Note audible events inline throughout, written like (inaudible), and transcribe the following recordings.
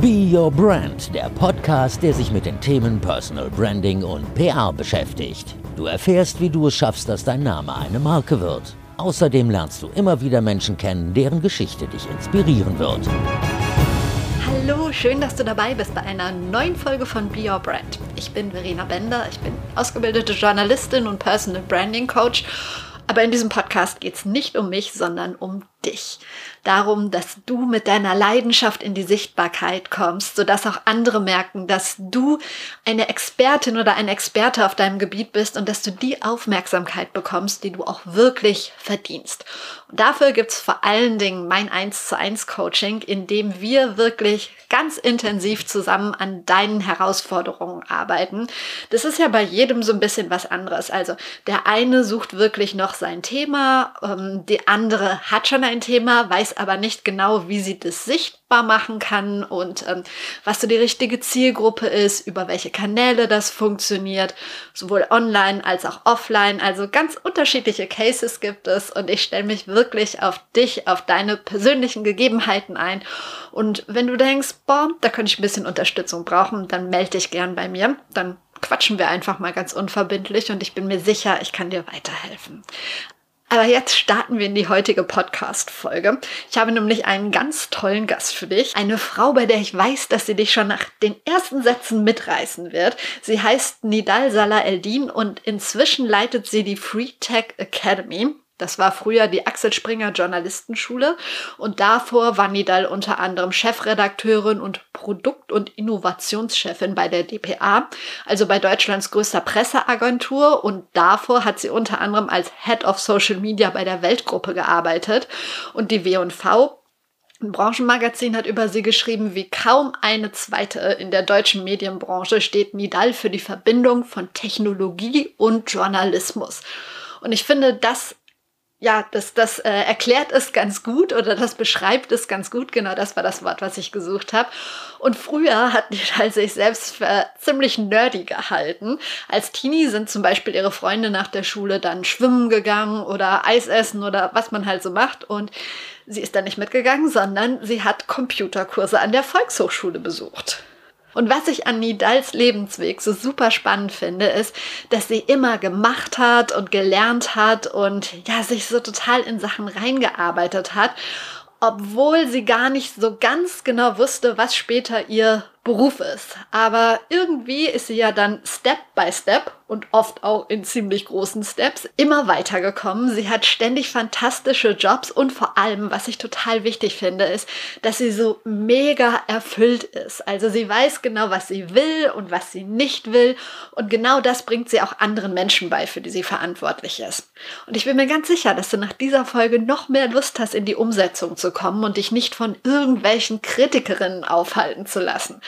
Be Your Brand, der Podcast, der sich mit den Themen Personal Branding und PR beschäftigt. Du erfährst, wie du es schaffst, dass dein Name eine Marke wird. Außerdem lernst du immer wieder Menschen kennen, deren Geschichte dich inspirieren wird. Hallo, schön, dass du dabei bist bei einer neuen Folge von Be Your Brand. Ich bin Verena Bender, ich bin ausgebildete Journalistin und Personal Branding Coach. Aber in diesem Podcast geht es nicht um mich, sondern um dich. Darum, dass du mit deiner Leidenschaft in die Sichtbarkeit kommst, sodass auch andere merken, dass du eine Expertin oder ein Experte auf deinem Gebiet bist und dass du die Aufmerksamkeit bekommst, die du auch wirklich verdienst. Und dafür gibt's vor allen Dingen mein 1 zu 1 Coaching, in dem wir wirklich ganz intensiv zusammen an deinen Herausforderungen arbeiten. Das ist ja bei jedem so ein bisschen was anderes. Also der eine sucht wirklich noch sein Thema, ähm, die andere hat schon ein Thema, weiß aber nicht genau, wie sie das sichtbar machen kann und ähm, was so die richtige Zielgruppe ist, über welche Kanäle das funktioniert, sowohl online als auch offline. Also ganz unterschiedliche Cases gibt es und ich stelle mich wirklich auf dich, auf deine persönlichen Gegebenheiten ein. Und wenn du denkst, boah, da könnte ich ein bisschen Unterstützung brauchen, dann melde dich gern bei mir. Dann quatschen wir einfach mal ganz unverbindlich und ich bin mir sicher, ich kann dir weiterhelfen. Aber jetzt starten wir in die heutige Podcast-Folge. Ich habe nämlich einen ganz tollen Gast für dich. Eine Frau, bei der ich weiß, dass sie dich schon nach den ersten Sätzen mitreißen wird. Sie heißt Nidal Salah Eldin und inzwischen leitet sie die Free Tech Academy. Das war früher die Axel Springer Journalistenschule und davor war Nidal unter anderem Chefredakteurin und Produkt- und Innovationschefin bei der DPA, also bei Deutschlands größter Presseagentur und davor hat sie unter anderem als Head of Social Media bei der Weltgruppe gearbeitet und die W&V ein Branchenmagazin hat über sie geschrieben, wie kaum eine zweite in der deutschen Medienbranche steht Nidal für die Verbindung von Technologie und Journalismus. Und ich finde, das ja, das, das äh, erklärt es ganz gut oder das beschreibt es ganz gut. Genau, das war das Wort, was ich gesucht habe. Und früher hat Nidal sich selbst für ziemlich nerdy gehalten. Als Teenie sind zum Beispiel ihre Freunde nach der Schule dann schwimmen gegangen oder Eis essen oder was man halt so macht. Und sie ist dann nicht mitgegangen, sondern sie hat Computerkurse an der Volkshochschule besucht. Und was ich an Nidals Lebensweg so super spannend finde, ist, dass sie immer gemacht hat und gelernt hat und ja, sich so total in Sachen reingearbeitet hat, obwohl sie gar nicht so ganz genau wusste, was später ihr Beruf ist. Aber irgendwie ist sie ja dann Step by Step und oft auch in ziemlich großen Steps immer weitergekommen. Sie hat ständig fantastische Jobs und vor allem, was ich total wichtig finde, ist, dass sie so mega erfüllt ist. Also sie weiß genau, was sie will und was sie nicht will und genau das bringt sie auch anderen Menschen bei, für die sie verantwortlich ist. Und ich bin mir ganz sicher, dass du nach dieser Folge noch mehr Lust hast, in die Umsetzung zu kommen und dich nicht von irgendwelchen Kritikerinnen aufhalten zu lassen.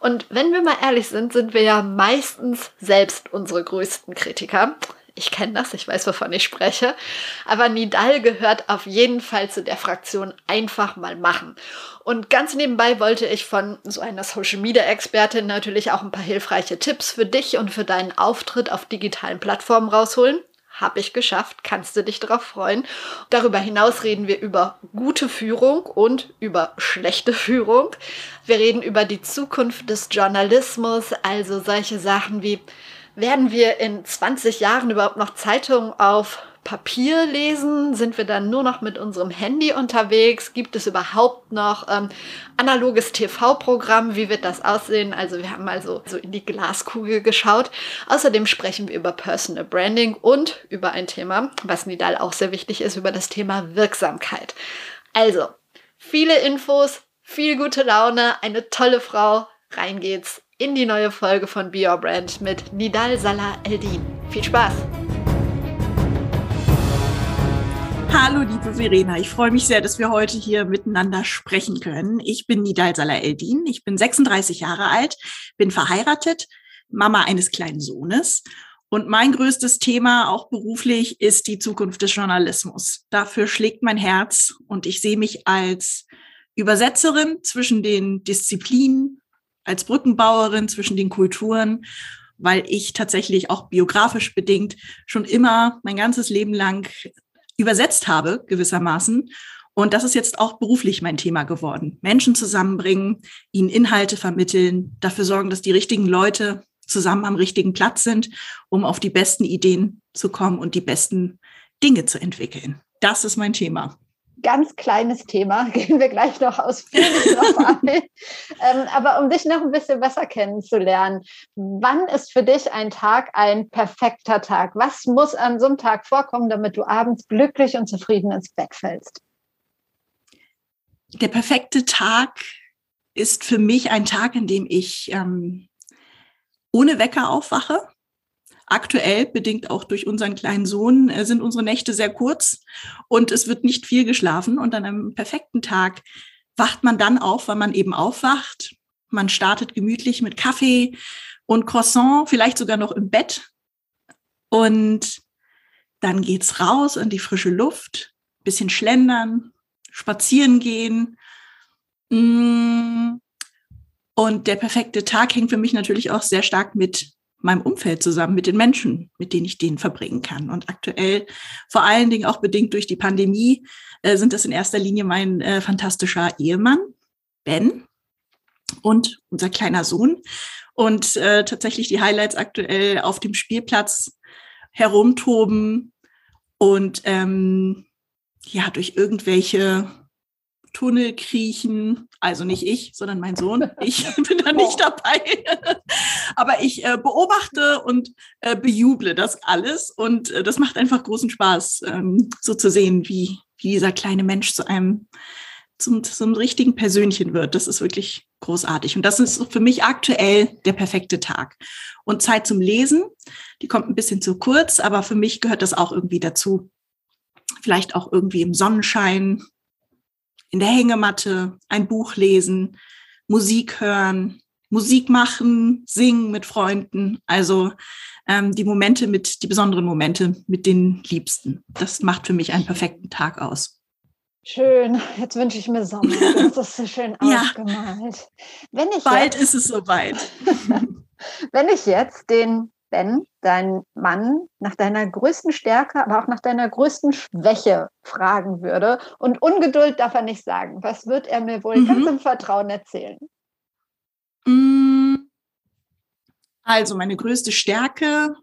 Und wenn wir mal ehrlich sind, sind wir ja meistens selbst unsere größten Kritiker. Ich kenne das, ich weiß, wovon ich spreche. Aber Nidal gehört auf jeden Fall zu der Fraktion einfach mal machen. Und ganz nebenbei wollte ich von so einer Social Media Expertin natürlich auch ein paar hilfreiche Tipps für dich und für deinen Auftritt auf digitalen Plattformen rausholen. Habe ich geschafft, kannst du dich darauf freuen. Darüber hinaus reden wir über gute Führung und über schlechte Führung. Wir reden über die Zukunft des Journalismus, also solche Sachen wie, werden wir in 20 Jahren überhaupt noch Zeitungen auf Papier lesen? Sind wir dann nur noch mit unserem Handy unterwegs? Gibt es überhaupt noch ähm, analoges TV-Programm? Wie wird das aussehen? Also wir haben mal so, so in die Glaskugel geschaut. Außerdem sprechen wir über Personal Branding und über ein Thema, was Nidal auch sehr wichtig ist, über das Thema Wirksamkeit. Also, viele Infos, viel gute Laune, eine tolle Frau. Rein geht's in die neue Folge von Be Your Brand mit Nidal Salah Eldin. Viel Spaß! Hallo, liebe Verena. Ich freue mich sehr, dass wir heute hier miteinander sprechen können. Ich bin Nidal Salah Eldin. Ich bin 36 Jahre alt, bin verheiratet, Mama eines kleinen Sohnes. Und mein größtes Thema, auch beruflich, ist die Zukunft des Journalismus. Dafür schlägt mein Herz und ich sehe mich als Übersetzerin zwischen den Disziplinen, als Brückenbauerin zwischen den Kulturen weil ich tatsächlich auch biografisch bedingt schon immer mein ganzes Leben lang übersetzt habe, gewissermaßen. Und das ist jetzt auch beruflich mein Thema geworden. Menschen zusammenbringen, ihnen Inhalte vermitteln, dafür sorgen, dass die richtigen Leute zusammen am richtigen Platz sind, um auf die besten Ideen zu kommen und die besten Dinge zu entwickeln. Das ist mein Thema ganz kleines Thema, (laughs) gehen wir gleich noch ausführlich drauf (laughs) ein. Ähm, aber um dich noch ein bisschen besser kennenzulernen, wann ist für dich ein Tag ein perfekter Tag? Was muss an so einem Tag vorkommen, damit du abends glücklich und zufrieden ins Bett fällst? Der perfekte Tag ist für mich ein Tag, in dem ich ähm, ohne Wecker aufwache Aktuell, bedingt auch durch unseren kleinen Sohn, äh, sind unsere Nächte sehr kurz und es wird nicht viel geschlafen. Und an einem perfekten Tag wacht man dann auf, weil man eben aufwacht. Man startet gemütlich mit Kaffee und Croissant, vielleicht sogar noch im Bett. Und dann geht's raus in die frische Luft, bisschen schlendern, spazieren gehen. Mm. Und der perfekte Tag hängt für mich natürlich auch sehr stark mit meinem Umfeld zusammen, mit den Menschen, mit denen ich den verbringen kann. Und aktuell, vor allen Dingen auch bedingt durch die Pandemie, äh, sind das in erster Linie mein äh, fantastischer Ehemann, Ben, und unser kleiner Sohn. Und äh, tatsächlich die Highlights aktuell auf dem Spielplatz herumtoben und ähm, ja, durch irgendwelche Tunnel kriechen. Also nicht ich, sondern mein Sohn. Ich (laughs) bin da nicht dabei. (laughs) Aber ich äh, beobachte und äh, bejuble das alles. Und äh, das macht einfach großen Spaß, ähm, so zu sehen, wie, wie dieser kleine Mensch zu einem zum, zum richtigen Persönchen wird. Das ist wirklich großartig. Und das ist für mich aktuell der perfekte Tag. Und Zeit zum Lesen, die kommt ein bisschen zu kurz, aber für mich gehört das auch irgendwie dazu. Vielleicht auch irgendwie im Sonnenschein, in der Hängematte ein Buch lesen, Musik hören, Musik machen, singen mit Freunden. Also ähm, die Momente mit, die besonderen Momente mit den Liebsten. Das macht für mich einen perfekten Tag aus. Schön, jetzt wünsche ich mir Sommer. (laughs) Das ist so schön ja. ausgemalt. Wenn ich Bald jetzt, ist es soweit. (laughs) Wenn ich jetzt den Ben, dein Mann, nach deiner größten Stärke, aber auch nach deiner größten Schwäche fragen würde. Und Ungeduld darf er nicht sagen. Was wird er mir wohl mhm. ganz im Vertrauen erzählen? Mm. Also meine größte Stärke,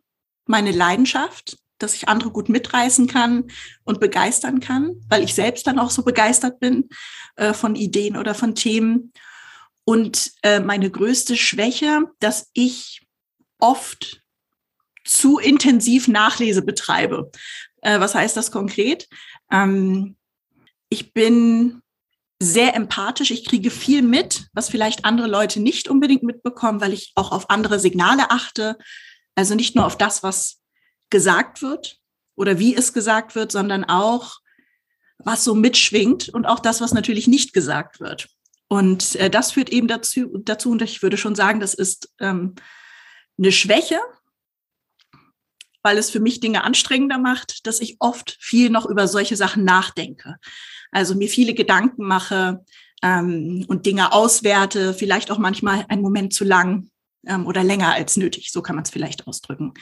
meine Leidenschaft, dass ich andere gut mitreißen kann und begeistern kann, weil ich selbst dann auch so begeistert bin äh, von Ideen oder von Themen. Und äh, meine größte Schwäche, dass ich oft zu intensiv Nachlese betreibe. Äh, was heißt das konkret? Ähm, ich bin sehr empathisch. Ich kriege viel mit, was vielleicht andere Leute nicht unbedingt mitbekommen, weil ich auch auf andere Signale achte. Also nicht nur auf das, was gesagt wird oder wie es gesagt wird, sondern auch, was so mitschwingt und auch das, was natürlich nicht gesagt wird. Und äh, das führt eben dazu, dazu, und ich würde schon sagen, das ist ähm, eine Schwäche, weil es für mich Dinge anstrengender macht, dass ich oft viel noch über solche Sachen nachdenke. Also mir viele Gedanken mache ähm, und Dinge auswerte, vielleicht auch manchmal einen Moment zu lang ähm, oder länger als nötig, so kann man es vielleicht ausdrücken.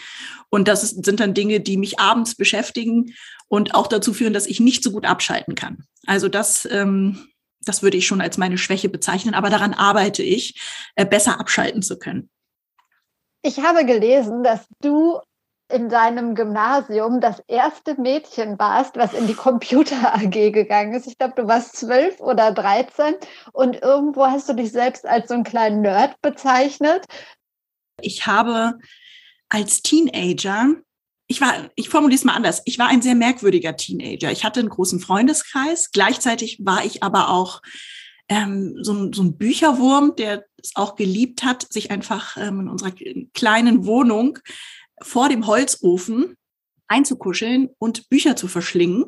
Und das ist, sind dann Dinge, die mich abends beschäftigen und auch dazu führen, dass ich nicht so gut abschalten kann. Also das, ähm, das würde ich schon als meine Schwäche bezeichnen, aber daran arbeite ich, äh, besser abschalten zu können. Ich habe gelesen, dass du in deinem Gymnasium das erste Mädchen warst, was in die Computer (laughs) AG gegangen ist. Ich glaube, du warst zwölf oder dreizehn und irgendwo hast du dich selbst als so einen kleinen Nerd bezeichnet. Ich habe als Teenager, ich war, ich formuliere es mal anders, ich war ein sehr merkwürdiger Teenager. Ich hatte einen großen Freundeskreis, gleichzeitig war ich aber auch ähm, so, so ein Bücherwurm, der es auch geliebt hat, sich einfach ähm, in unserer kleinen Wohnung vor dem Holzofen einzukuscheln und Bücher zu verschlingen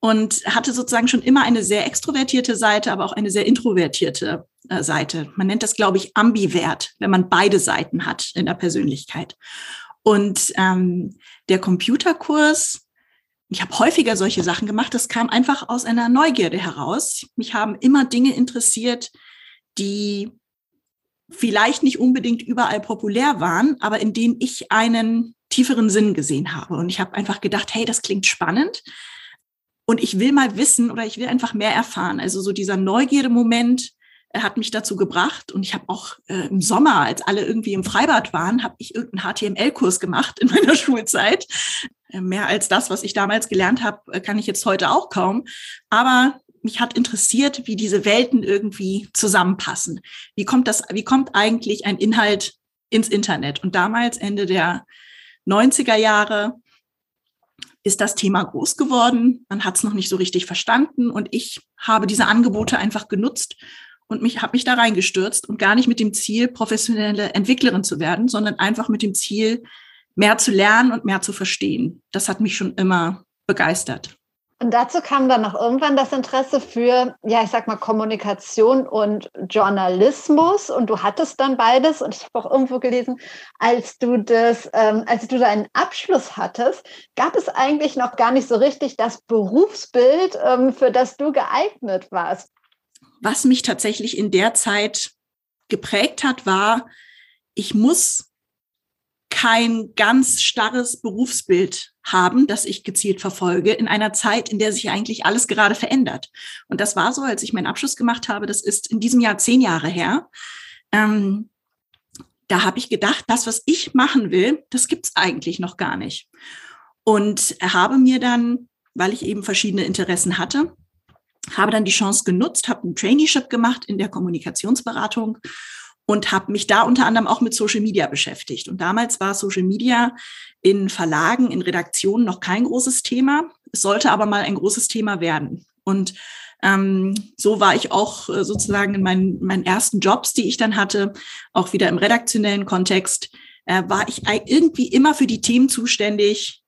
und hatte sozusagen schon immer eine sehr extrovertierte Seite, aber auch eine sehr introvertierte äh, Seite. Man nennt das, glaube ich, ambivert, wenn man beide Seiten hat in der Persönlichkeit. Und ähm, der Computerkurs, ich habe häufiger solche Sachen gemacht, das kam einfach aus einer Neugierde heraus. Mich haben immer Dinge interessiert, die vielleicht nicht unbedingt überall populär waren, aber in denen ich einen tieferen Sinn gesehen habe. Und ich habe einfach gedacht, hey, das klingt spannend. und ich will mal wissen oder ich will einfach mehr erfahren. Also so dieser Neugierde-Moment äh, hat mich dazu gebracht und ich habe auch äh, im Sommer, als alle irgendwie im Freibad waren, habe ich irgendeinen HTML-Kurs gemacht in (laughs) meiner Schulzeit. Äh, mehr als das, was ich damals gelernt habe, äh, kann ich jetzt heute auch kaum. Aber mich hat interessiert, wie diese Welten irgendwie zusammenpassen. Wie kommt das, wie kommt eigentlich ein Inhalt ins Internet? Und damals, Ende der 90er Jahre, ist das Thema groß geworden. Man hat es noch nicht so richtig verstanden und ich habe diese Angebote einfach genutzt und mich habe mich da reingestürzt und gar nicht mit dem Ziel, professionelle Entwicklerin zu werden, sondern einfach mit dem Ziel, mehr zu lernen und mehr zu verstehen. Das hat mich schon immer begeistert. Und dazu kam dann noch irgendwann das Interesse für, ja, ich sag mal, Kommunikation und Journalismus. Und du hattest dann beides. Und ich habe auch irgendwo gelesen, als du das, ähm, als du deinen Abschluss hattest, gab es eigentlich noch gar nicht so richtig das Berufsbild, ähm, für das du geeignet warst. Was mich tatsächlich in der Zeit geprägt hat, war, ich muss kein ganz starres Berufsbild haben, das ich gezielt verfolge, in einer Zeit, in der sich eigentlich alles gerade verändert. Und das war so, als ich meinen Abschluss gemacht habe, das ist in diesem Jahr zehn Jahre her. Ähm, da habe ich gedacht, das, was ich machen will, das gibt es eigentlich noch gar nicht. Und habe mir dann, weil ich eben verschiedene Interessen hatte, habe dann die Chance genutzt, habe ein Traineeship gemacht in der Kommunikationsberatung und habe mich da unter anderem auch mit Social Media beschäftigt. Und damals war Social Media in Verlagen, in Redaktionen noch kein großes Thema. Es sollte aber mal ein großes Thema werden. Und ähm, so war ich auch äh, sozusagen in meinen, meinen ersten Jobs, die ich dann hatte, auch wieder im redaktionellen Kontext, äh, war ich irgendwie immer für die Themen zuständig,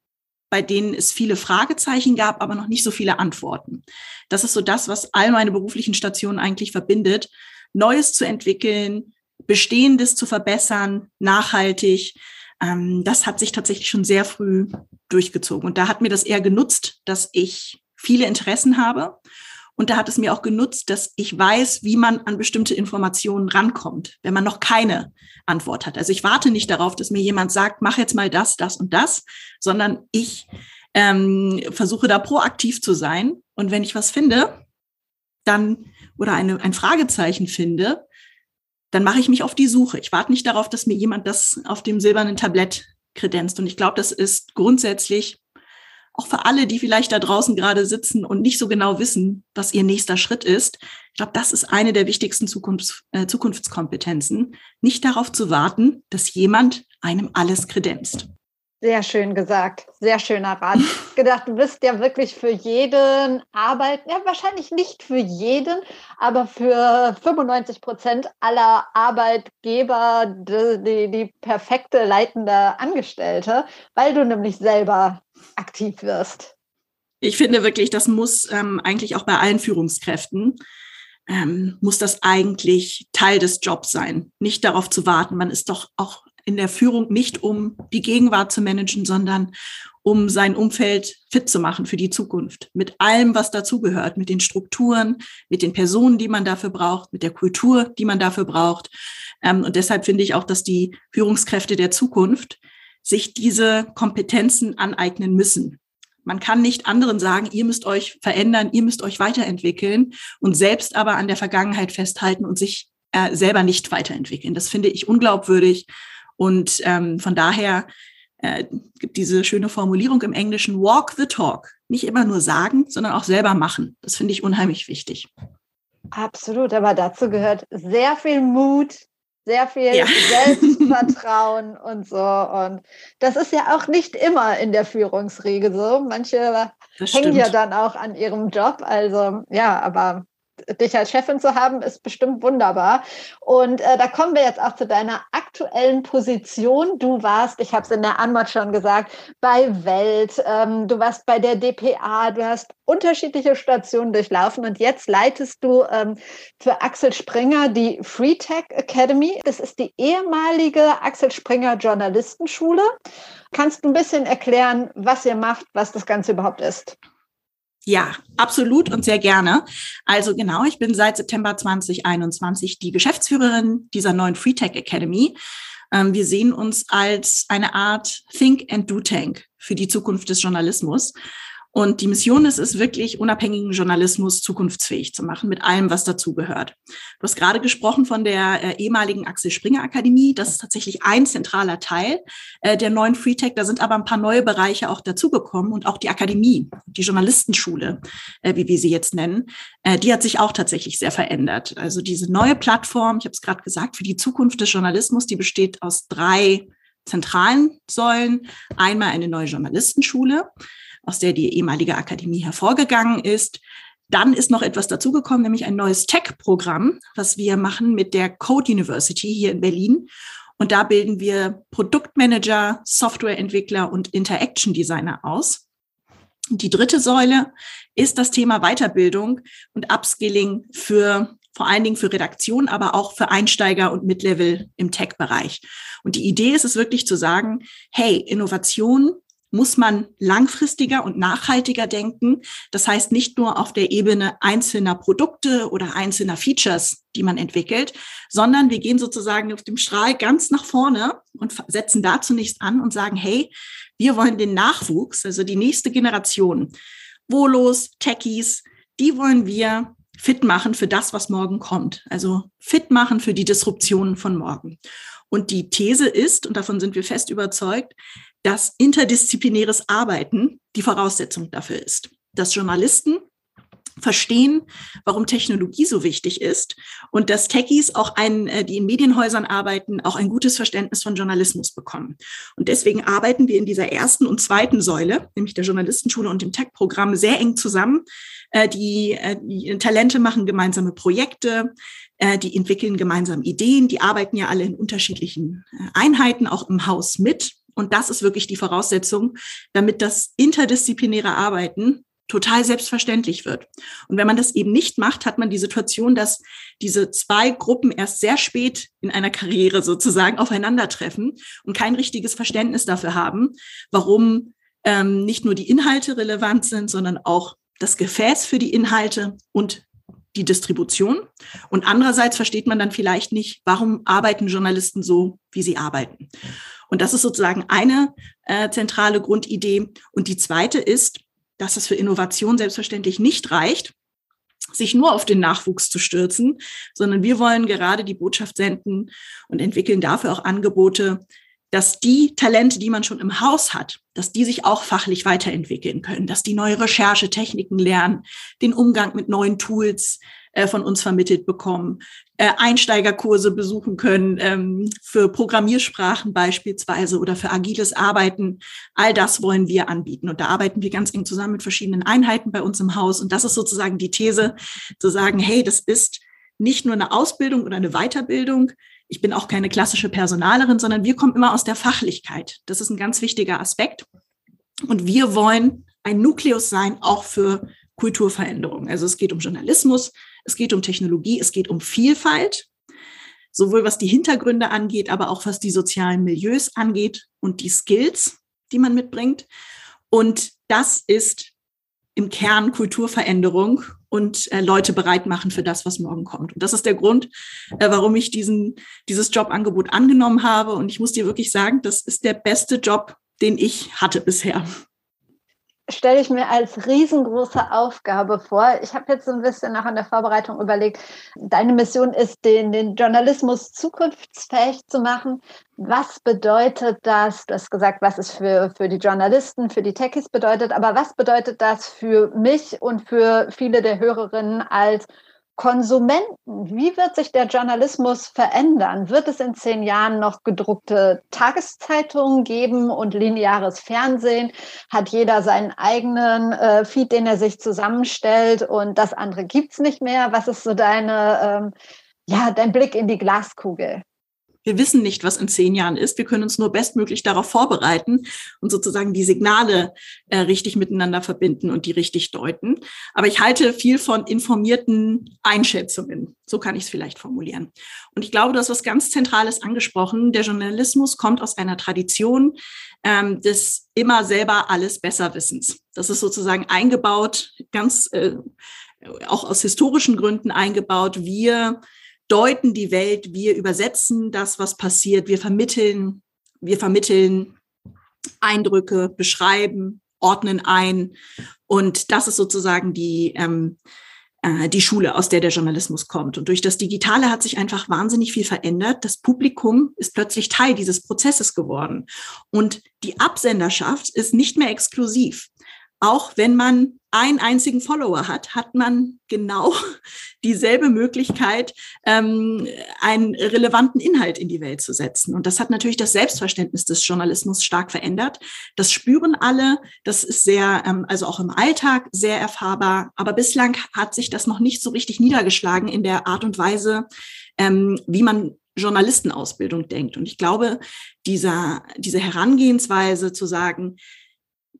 bei denen es viele Fragezeichen gab, aber noch nicht so viele Antworten. Das ist so das, was all meine beruflichen Stationen eigentlich verbindet, Neues zu entwickeln, Bestehendes zu verbessern, nachhaltig. Ähm, das hat sich tatsächlich schon sehr früh durchgezogen. Und da hat mir das eher genutzt, dass ich viele Interessen habe. Und da hat es mir auch genutzt, dass ich weiß, wie man an bestimmte Informationen rankommt, wenn man noch keine Antwort hat. Also ich warte nicht darauf, dass mir jemand sagt, mach jetzt mal das, das und das, sondern ich ähm, versuche da proaktiv zu sein. Und wenn ich was finde, dann oder eine, ein Fragezeichen finde, dann mache ich mich auf die Suche. Ich warte nicht darauf, dass mir jemand das auf dem silbernen Tablett kredenzt. Und ich glaube, das ist grundsätzlich auch für alle, die vielleicht da draußen gerade sitzen und nicht so genau wissen, was ihr nächster Schritt ist. Ich glaube, das ist eine der wichtigsten Zukunfts-, äh, Zukunftskompetenzen, nicht darauf zu warten, dass jemand einem alles kredenzt. Sehr schön gesagt, sehr schöner Rat. gedacht, du bist ja wirklich für jeden Arbeiten, ja wahrscheinlich nicht für jeden, aber für 95 Prozent aller Arbeitgeber die, die, die perfekte leitende Angestellte, weil du nämlich selber aktiv wirst. Ich finde wirklich, das muss ähm, eigentlich auch bei allen Führungskräften ähm, muss das eigentlich Teil des Jobs sein, nicht darauf zu warten. Man ist doch auch in der Führung nicht, um die Gegenwart zu managen, sondern um sein Umfeld fit zu machen für die Zukunft. Mit allem, was dazugehört, mit den Strukturen, mit den Personen, die man dafür braucht, mit der Kultur, die man dafür braucht. Ähm, und deshalb finde ich auch, dass die Führungskräfte der Zukunft sich diese Kompetenzen aneignen müssen. Man kann nicht anderen sagen, ihr müsst euch verändern, ihr müsst euch weiterentwickeln und selbst aber an der Vergangenheit festhalten und sich äh, selber nicht weiterentwickeln. Das finde ich unglaubwürdig und ähm, von daher äh, gibt diese schöne Formulierung im Englischen, walk the talk. Nicht immer nur sagen, sondern auch selber machen. Das finde ich unheimlich wichtig. Absolut, aber dazu gehört sehr viel Mut, sehr viel ja. Selbstvertrauen (laughs) und so. Und das ist ja auch nicht immer in der Führungsriege so. Manche hängen ja dann auch an ihrem Job. Also ja, aber dich als Chefin zu haben, ist bestimmt wunderbar. Und äh, da kommen wir jetzt auch zu deiner aktuellen Position. Du warst, ich habe es in der Anmod schon gesagt, bei Welt, ähm, du warst bei der DPA, du hast unterschiedliche Stationen durchlaufen und jetzt leitest du ähm, für Axel Springer die Free Tech Academy. Das ist die ehemalige Axel Springer Journalistenschule. Kannst du ein bisschen erklären, was ihr macht, was das Ganze überhaupt ist? Ja, absolut und sehr gerne. Also genau, ich bin seit September 2021 die Geschäftsführerin dieser neuen FreeTech Academy. Ähm, wir sehen uns als eine Art Think and Do Tank für die Zukunft des Journalismus. Und die Mission ist es wirklich, unabhängigen Journalismus zukunftsfähig zu machen, mit allem, was dazugehört. Du hast gerade gesprochen von der äh, ehemaligen Axel Springer Akademie. Das ist tatsächlich ein zentraler Teil äh, der neuen FreeTech. Da sind aber ein paar neue Bereiche auch dazugekommen und auch die Akademie, die Journalistenschule, äh, wie wir sie jetzt nennen, die hat sich auch tatsächlich sehr verändert. Also diese neue Plattform, ich habe es gerade gesagt, für die Zukunft des Journalismus, die besteht aus drei zentralen Säulen. Einmal eine neue Journalistenschule, aus der die ehemalige Akademie hervorgegangen ist. Dann ist noch etwas dazugekommen, nämlich ein neues Tech-Programm, was wir machen mit der Code University hier in Berlin. Und da bilden wir Produktmanager, Softwareentwickler und Interaction Designer aus. Die dritte Säule ist das Thema Weiterbildung und Upskilling für vor allen Dingen für Redaktion, aber auch für Einsteiger und Mid-Level im Tech-Bereich. Und die Idee ist es wirklich zu sagen, hey, Innovation muss man langfristiger und nachhaltiger denken. Das heißt nicht nur auf der Ebene einzelner Produkte oder einzelner Features, die man entwickelt, sondern wir gehen sozusagen auf dem Strahl ganz nach vorne und setzen da zunächst an und sagen, hey, wir wollen den Nachwuchs, also die nächste Generation, Volos, Techies, die wollen wir fit machen für das, was morgen kommt. Also fit machen für die Disruptionen von morgen. Und die These ist, und davon sind wir fest überzeugt, dass interdisziplinäres Arbeiten die Voraussetzung dafür ist. Dass Journalisten verstehen, warum Technologie so wichtig ist und dass Techies auch ein, äh, die in Medienhäusern arbeiten, auch ein gutes Verständnis von Journalismus bekommen. Und deswegen arbeiten wir in dieser ersten und zweiten Säule, nämlich der Journalistenschule und dem Tech-Programm, sehr eng zusammen. Äh, die, äh, die Talente machen gemeinsame Projekte, die entwickeln gemeinsam Ideen, die arbeiten ja alle in unterschiedlichen Einheiten, auch im Haus mit. Und das ist wirklich die Voraussetzung, damit das interdisziplinäre Arbeiten total selbstverständlich wird. Und wenn man das eben nicht macht, hat man die Situation, dass diese zwei Gruppen erst sehr spät in einer Karriere sozusagen aufeinandertreffen und kein richtiges Verständnis dafür haben, warum ähm, nicht nur die Inhalte relevant sind, sondern auch das Gefäß für die Inhalte und die Distribution. Und andererseits versteht man dann vielleicht nicht, warum arbeiten Journalisten so, wie sie arbeiten. Und das ist sozusagen eine äh, zentrale Grundidee. Und die zweite ist, dass es für Innovation selbstverständlich nicht reicht, sich nur auf den Nachwuchs zu stürzen, sondern wir wollen gerade die Botschaft senden und entwickeln dafür auch Angebote, dass die Talente, die man schon im Haus hat, dass die sich auch fachlich weiterentwickeln können, dass die neue Recherchetechniken lernen, den Umgang mit neuen Tools, äh, von uns vermittelt bekommen, äh, Einsteigerkurse besuchen können ähm, für Programmiersprachen beispielsweise oder für agiles Arbeiten. All das wollen wir anbieten. Und da arbeiten wir ganz eng zusammen mit verschiedenen Einheiten bei uns im Haus. Und das ist sozusagen die These, zu sagen, hey, das ist nicht nur eine Ausbildung oder eine Weiterbildung. Ich bin auch keine klassische Personalerin, sondern wir kommen immer aus der Fachlichkeit. Das ist ein ganz wichtiger Aspekt. Und wir wollen ein Nukleus sein, auch für Kulturveränderung. Also es geht um Journalismus, es geht um Technologie, es geht um Vielfalt, sowohl was die Hintergründe angeht, aber auch was die sozialen Milieus angeht und die Skills, die man mitbringt. Und das ist im Kern Kulturveränderung und äh, Leute bereit machen für das, was morgen kommt. Und das ist der Grund, äh, warum ich diesen, dieses Jobangebot angenommen habe. Und ich muss dir wirklich sagen, das ist der beste Job, den ich hatte bisher stelle ich mir als riesengroße Aufgabe vor. Ich habe jetzt so ein bisschen nach an der Vorbereitung überlegt, deine Mission ist, den, den Journalismus zukunftsfähig zu machen. Was bedeutet das? Du hast gesagt, was es für, für die Journalisten, für die Techies bedeutet, aber was bedeutet das für mich und für viele der Hörerinnen als Konsumenten, wie wird sich der Journalismus verändern? Wird es in zehn Jahren noch gedruckte Tageszeitungen geben und lineares Fernsehen? Hat jeder seinen eigenen äh, Feed, den er sich zusammenstellt und das andere gibt es nicht mehr? Was ist so deine, ähm, ja, dein Blick in die Glaskugel? Wir wissen nicht, was in zehn Jahren ist. Wir können uns nur bestmöglich darauf vorbereiten und sozusagen die Signale äh, richtig miteinander verbinden und die richtig deuten. Aber ich halte viel von informierten Einschätzungen. So kann ich es vielleicht formulieren. Und ich glaube, du hast was ganz Zentrales angesprochen. Der Journalismus kommt aus einer Tradition ähm, des immer selber alles Besserwissens. Das ist sozusagen eingebaut, ganz äh, auch aus historischen Gründen eingebaut. Wir deuten die Welt, wir übersetzen das, was passiert, wir vermitteln, wir vermitteln Eindrücke, beschreiben, ordnen ein. Und das ist sozusagen die, ähm, äh, die Schule, aus der der Journalismus kommt. Und durch das Digitale hat sich einfach wahnsinnig viel verändert. Das Publikum ist plötzlich Teil dieses Prozesses geworden. Und die Absenderschaft ist nicht mehr exklusiv. Auch wenn man einen einzigen Follower hat, hat man genau (laughs) dieselbe Möglichkeit, ähm, einen relevanten Inhalt in die Welt zu setzen. Und das hat natürlich das Selbstverständnis des Journalismus stark verändert. Das spüren alle. Das ist sehr, ähm, also auch im Alltag sehr erfahrbar. Aber bislang hat sich das noch nicht so richtig niedergeschlagen in der Art und Weise, ähm, wie man Journalistenausbildung denkt. Und ich glaube, dieser, diese Herangehensweise zu sagen,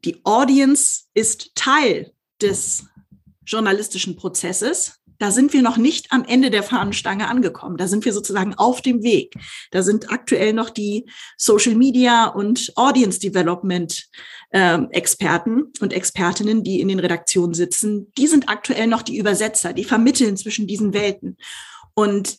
die Audience ist Teil des journalistischen Prozesses. Da sind wir noch nicht am Ende der Fahnenstange angekommen. Da sind wir sozusagen auf dem Weg. Da sind aktuell noch die Social Media und Audience Development äh, Experten und Expertinnen, die in den Redaktionen sitzen. Die sind aktuell noch die Übersetzer, die vermitteln zwischen diesen Welten. Und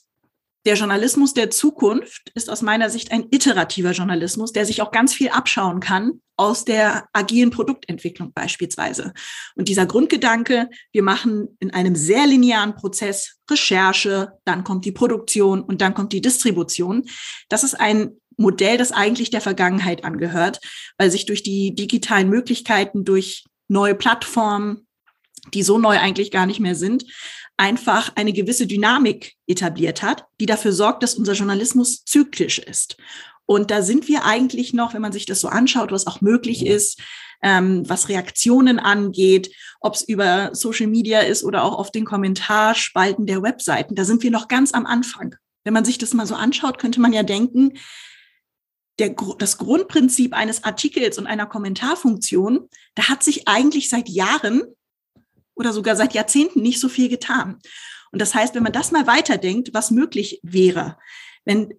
der Journalismus der Zukunft ist aus meiner Sicht ein iterativer Journalismus, der sich auch ganz viel abschauen kann aus der agilen Produktentwicklung beispielsweise. Und dieser Grundgedanke, wir machen in einem sehr linearen Prozess Recherche, dann kommt die Produktion und dann kommt die Distribution. Das ist ein Modell, das eigentlich der Vergangenheit angehört, weil sich durch die digitalen Möglichkeiten, durch neue Plattformen, die so neu eigentlich gar nicht mehr sind, einfach eine gewisse Dynamik etabliert hat, die dafür sorgt, dass unser Journalismus zyklisch ist. Und da sind wir eigentlich noch, wenn man sich das so anschaut, was auch möglich ist, ähm, was Reaktionen angeht, ob es über Social Media ist oder auch auf den Kommentarspalten der Webseiten, da sind wir noch ganz am Anfang. Wenn man sich das mal so anschaut, könnte man ja denken, der, das Grundprinzip eines Artikels und einer Kommentarfunktion, da hat sich eigentlich seit Jahren oder sogar seit Jahrzehnten nicht so viel getan. Und das heißt, wenn man das mal weiterdenkt, was möglich wäre, wenn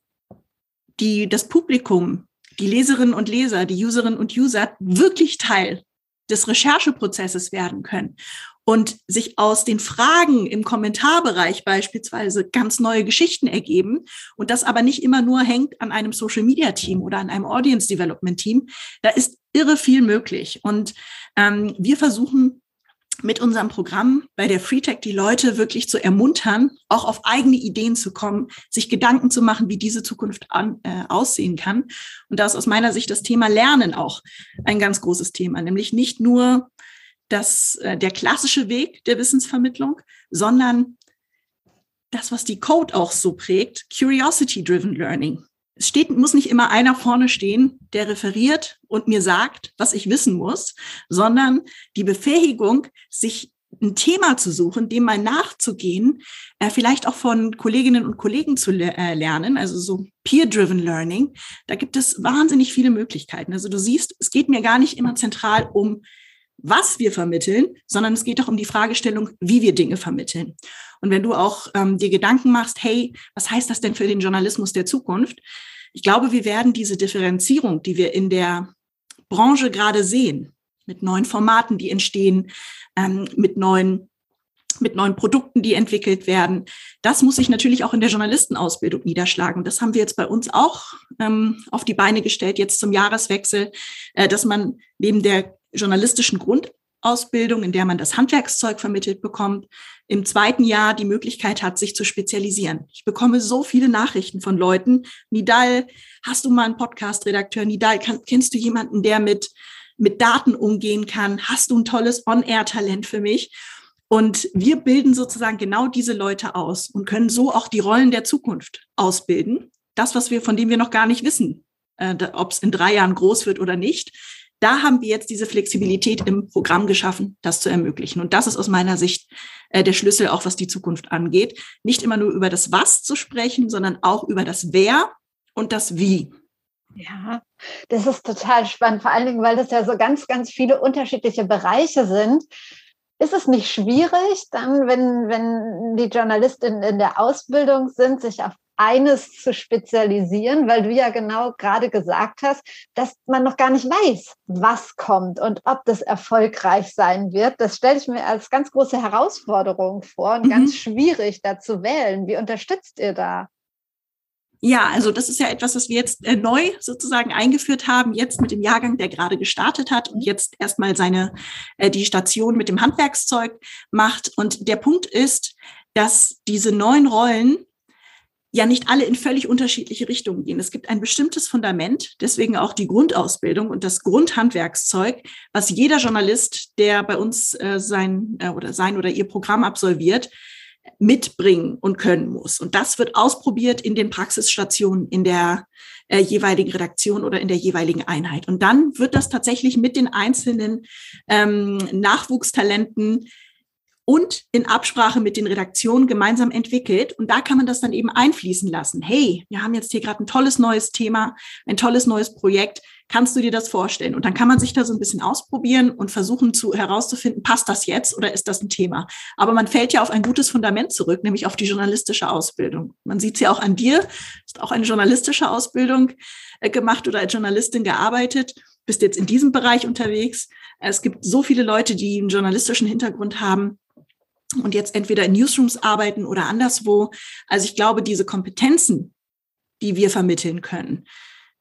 die, das Publikum, die Leserinnen und Leser, die Userinnen und User wirklich Teil des Rechercheprozesses werden können und sich aus den Fragen im Kommentarbereich beispielsweise ganz neue Geschichten ergeben und das aber nicht immer nur hängt an einem Social Media Team oder an einem Audience Development Team, da ist irre viel möglich. Und ähm, wir versuchen mit unserem Programm bei der FreeTech die Leute wirklich zu ermuntern, auch auf eigene Ideen zu kommen, sich Gedanken zu machen, wie diese Zukunft an, äh, aussehen kann. Und da ist aus meiner Sicht das Thema Lernen auch ein ganz großes Thema, nämlich nicht nur das, äh, der klassische Weg der Wissensvermittlung, sondern das, was die Code auch so prägt, Curiosity-Driven Learning es steht, muss nicht immer einer vorne stehen, der referiert und mir sagt, was ich wissen muss, sondern die Befähigung, sich ein Thema zu suchen, dem mal nachzugehen, äh, vielleicht auch von Kolleginnen und Kollegen zu le äh, lernen, also so Peer-Driven Learning. Da gibt es wahnsinnig viele Möglichkeiten. Also du siehst, es geht mir gar nicht immer zentral um, was wir vermitteln, sondern es geht auch um die Fragestellung, wie wir Dinge vermitteln. Und wenn du auch ähm, dir Gedanken machst, hey, was heißt das denn für den Journalismus der Zukunft? Ich glaube, wir werden diese Differenzierung, die wir in der Branche gerade sehen, mit neuen Formaten, die entstehen, ähm, mit neuen mit neuen Produkten, die entwickelt werden. Das muss sich natürlich auch in der Journalistenausbildung niederschlagen. Das haben wir jetzt bei uns auch ähm, auf die Beine gestellt, jetzt zum Jahreswechsel, äh, dass man neben der journalistischen Grundausbildung, in der man das Handwerkszeug vermittelt bekommt, im zweiten Jahr die Möglichkeit hat, sich zu spezialisieren. Ich bekomme so viele Nachrichten von Leuten. Nidal, hast du mal einen Podcast-Redakteur? Nidal, kann, kennst du jemanden, der mit, mit Daten umgehen kann? Hast du ein tolles On-Air-Talent für mich? Und wir bilden sozusagen genau diese Leute aus und können so auch die Rollen der Zukunft ausbilden. Das, was wir, von dem wir noch gar nicht wissen, äh, ob es in drei Jahren groß wird oder nicht. Da haben wir jetzt diese Flexibilität im Programm geschaffen, das zu ermöglichen. Und das ist aus meiner Sicht äh, der Schlüssel, auch was die Zukunft angeht. Nicht immer nur über das Was zu sprechen, sondern auch über das Wer und das Wie. Ja, das ist total spannend, vor allen Dingen, weil das ja so ganz, ganz viele unterschiedliche Bereiche sind. Ist es nicht schwierig, dann, wenn, wenn die Journalistinnen in der Ausbildung sind, sich auf eines zu spezialisieren, weil du ja genau gerade gesagt hast, dass man noch gar nicht weiß, was kommt und ob das erfolgreich sein wird. Das stelle ich mir als ganz große Herausforderung vor und mhm. ganz schwierig da zu wählen. Wie unterstützt ihr da? Ja, also das ist ja etwas, was wir jetzt äh, neu sozusagen eingeführt haben, jetzt mit dem Jahrgang, der gerade gestartet hat und jetzt erstmal seine, äh, die Station mit dem Handwerkszeug macht. Und der Punkt ist, dass diese neuen Rollen ja nicht alle in völlig unterschiedliche Richtungen gehen. Es gibt ein bestimmtes Fundament, deswegen auch die Grundausbildung und das Grundhandwerkszeug, was jeder Journalist, der bei uns äh, sein äh, oder sein oder ihr Programm absolviert, mitbringen und können muss. Und das wird ausprobiert in den Praxisstationen in der äh, jeweiligen Redaktion oder in der jeweiligen Einheit. Und dann wird das tatsächlich mit den einzelnen ähm, Nachwuchstalenten und in Absprache mit den Redaktionen gemeinsam entwickelt. Und da kann man das dann eben einfließen lassen. Hey, wir haben jetzt hier gerade ein tolles neues Thema, ein tolles neues Projekt. Kannst du dir das vorstellen? Und dann kann man sich da so ein bisschen ausprobieren und versuchen zu herauszufinden, passt das jetzt oder ist das ein Thema? Aber man fällt ja auf ein gutes Fundament zurück, nämlich auf die journalistische Ausbildung. Man sieht es ja auch an dir, hast auch eine journalistische Ausbildung äh, gemacht oder als Journalistin gearbeitet bist jetzt in diesem Bereich unterwegs. Es gibt so viele Leute, die einen journalistischen Hintergrund haben und jetzt entweder in Newsrooms arbeiten oder anderswo. Also ich glaube, diese Kompetenzen, die wir vermitteln können,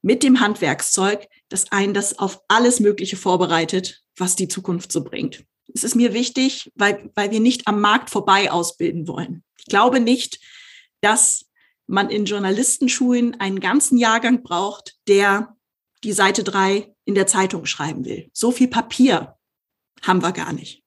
mit dem Handwerkszeug, das einen das auf alles Mögliche vorbereitet, was die Zukunft so bringt. Es ist mir wichtig, weil, weil wir nicht am Markt vorbei ausbilden wollen. Ich glaube nicht, dass man in Journalistenschulen einen ganzen Jahrgang braucht, der die Seite drei in der Zeitung schreiben will. So viel Papier haben wir gar nicht.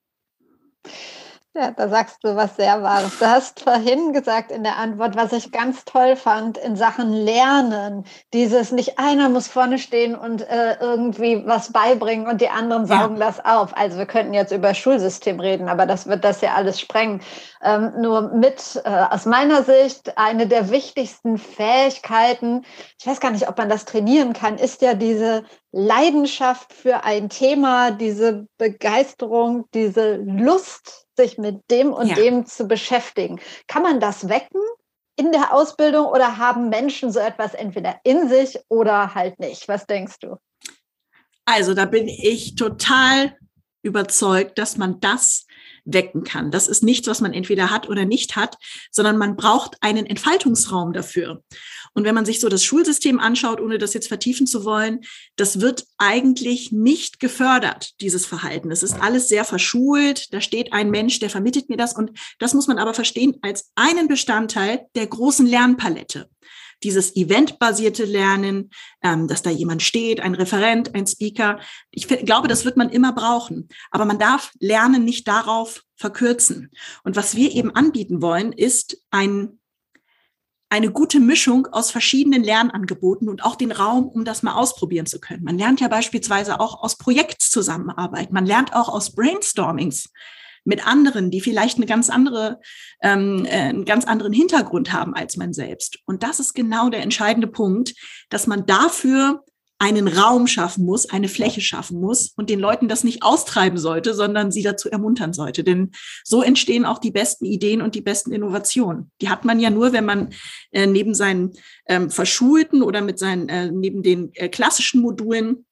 Ja, da sagst du was sehr Wahres. Du hast vorhin gesagt in der Antwort, was ich ganz toll fand in Sachen Lernen, dieses nicht einer muss vorne stehen und äh, irgendwie was beibringen und die anderen saugen ja. das auf. Also wir könnten jetzt über Schulsystem reden, aber das wird das ja alles sprengen. Ähm, nur mit äh, aus meiner Sicht eine der wichtigsten Fähigkeiten, ich weiß gar nicht, ob man das trainieren kann, ist ja diese Leidenschaft für ein Thema, diese Begeisterung, diese Lust sich mit dem und ja. dem zu beschäftigen. Kann man das wecken in der Ausbildung oder haben Menschen so etwas entweder in sich oder halt nicht? Was denkst du? Also da bin ich total überzeugt, dass man das wecken kann. Das ist nichts, was man entweder hat oder nicht hat, sondern man braucht einen Entfaltungsraum dafür. Und wenn man sich so das Schulsystem anschaut, ohne das jetzt vertiefen zu wollen, das wird eigentlich nicht gefördert, dieses Verhalten. Es ist alles sehr verschult. Da steht ein Mensch, der vermittelt mir das. Und das muss man aber verstehen als einen Bestandteil der großen Lernpalette dieses eventbasierte Lernen, ähm, dass da jemand steht, ein Referent, ein Speaker. Ich glaube, das wird man immer brauchen. Aber man darf Lernen nicht darauf verkürzen. Und was wir eben anbieten wollen, ist ein eine gute Mischung aus verschiedenen Lernangeboten und auch den Raum, um das mal ausprobieren zu können. Man lernt ja beispielsweise auch aus Projektzusammenarbeit. Man lernt auch aus Brainstormings mit anderen, die vielleicht eine ganz andere, ähm, äh, einen ganz anderen Hintergrund haben als man selbst. Und das ist genau der entscheidende Punkt, dass man dafür einen Raum schaffen muss, eine Fläche schaffen muss und den Leuten das nicht austreiben sollte, sondern sie dazu ermuntern sollte. Denn so entstehen auch die besten Ideen und die besten Innovationen. Die hat man ja nur, wenn man äh, neben seinen ähm, verschulten oder mit seinen, äh, neben den äh, klassischen Modulen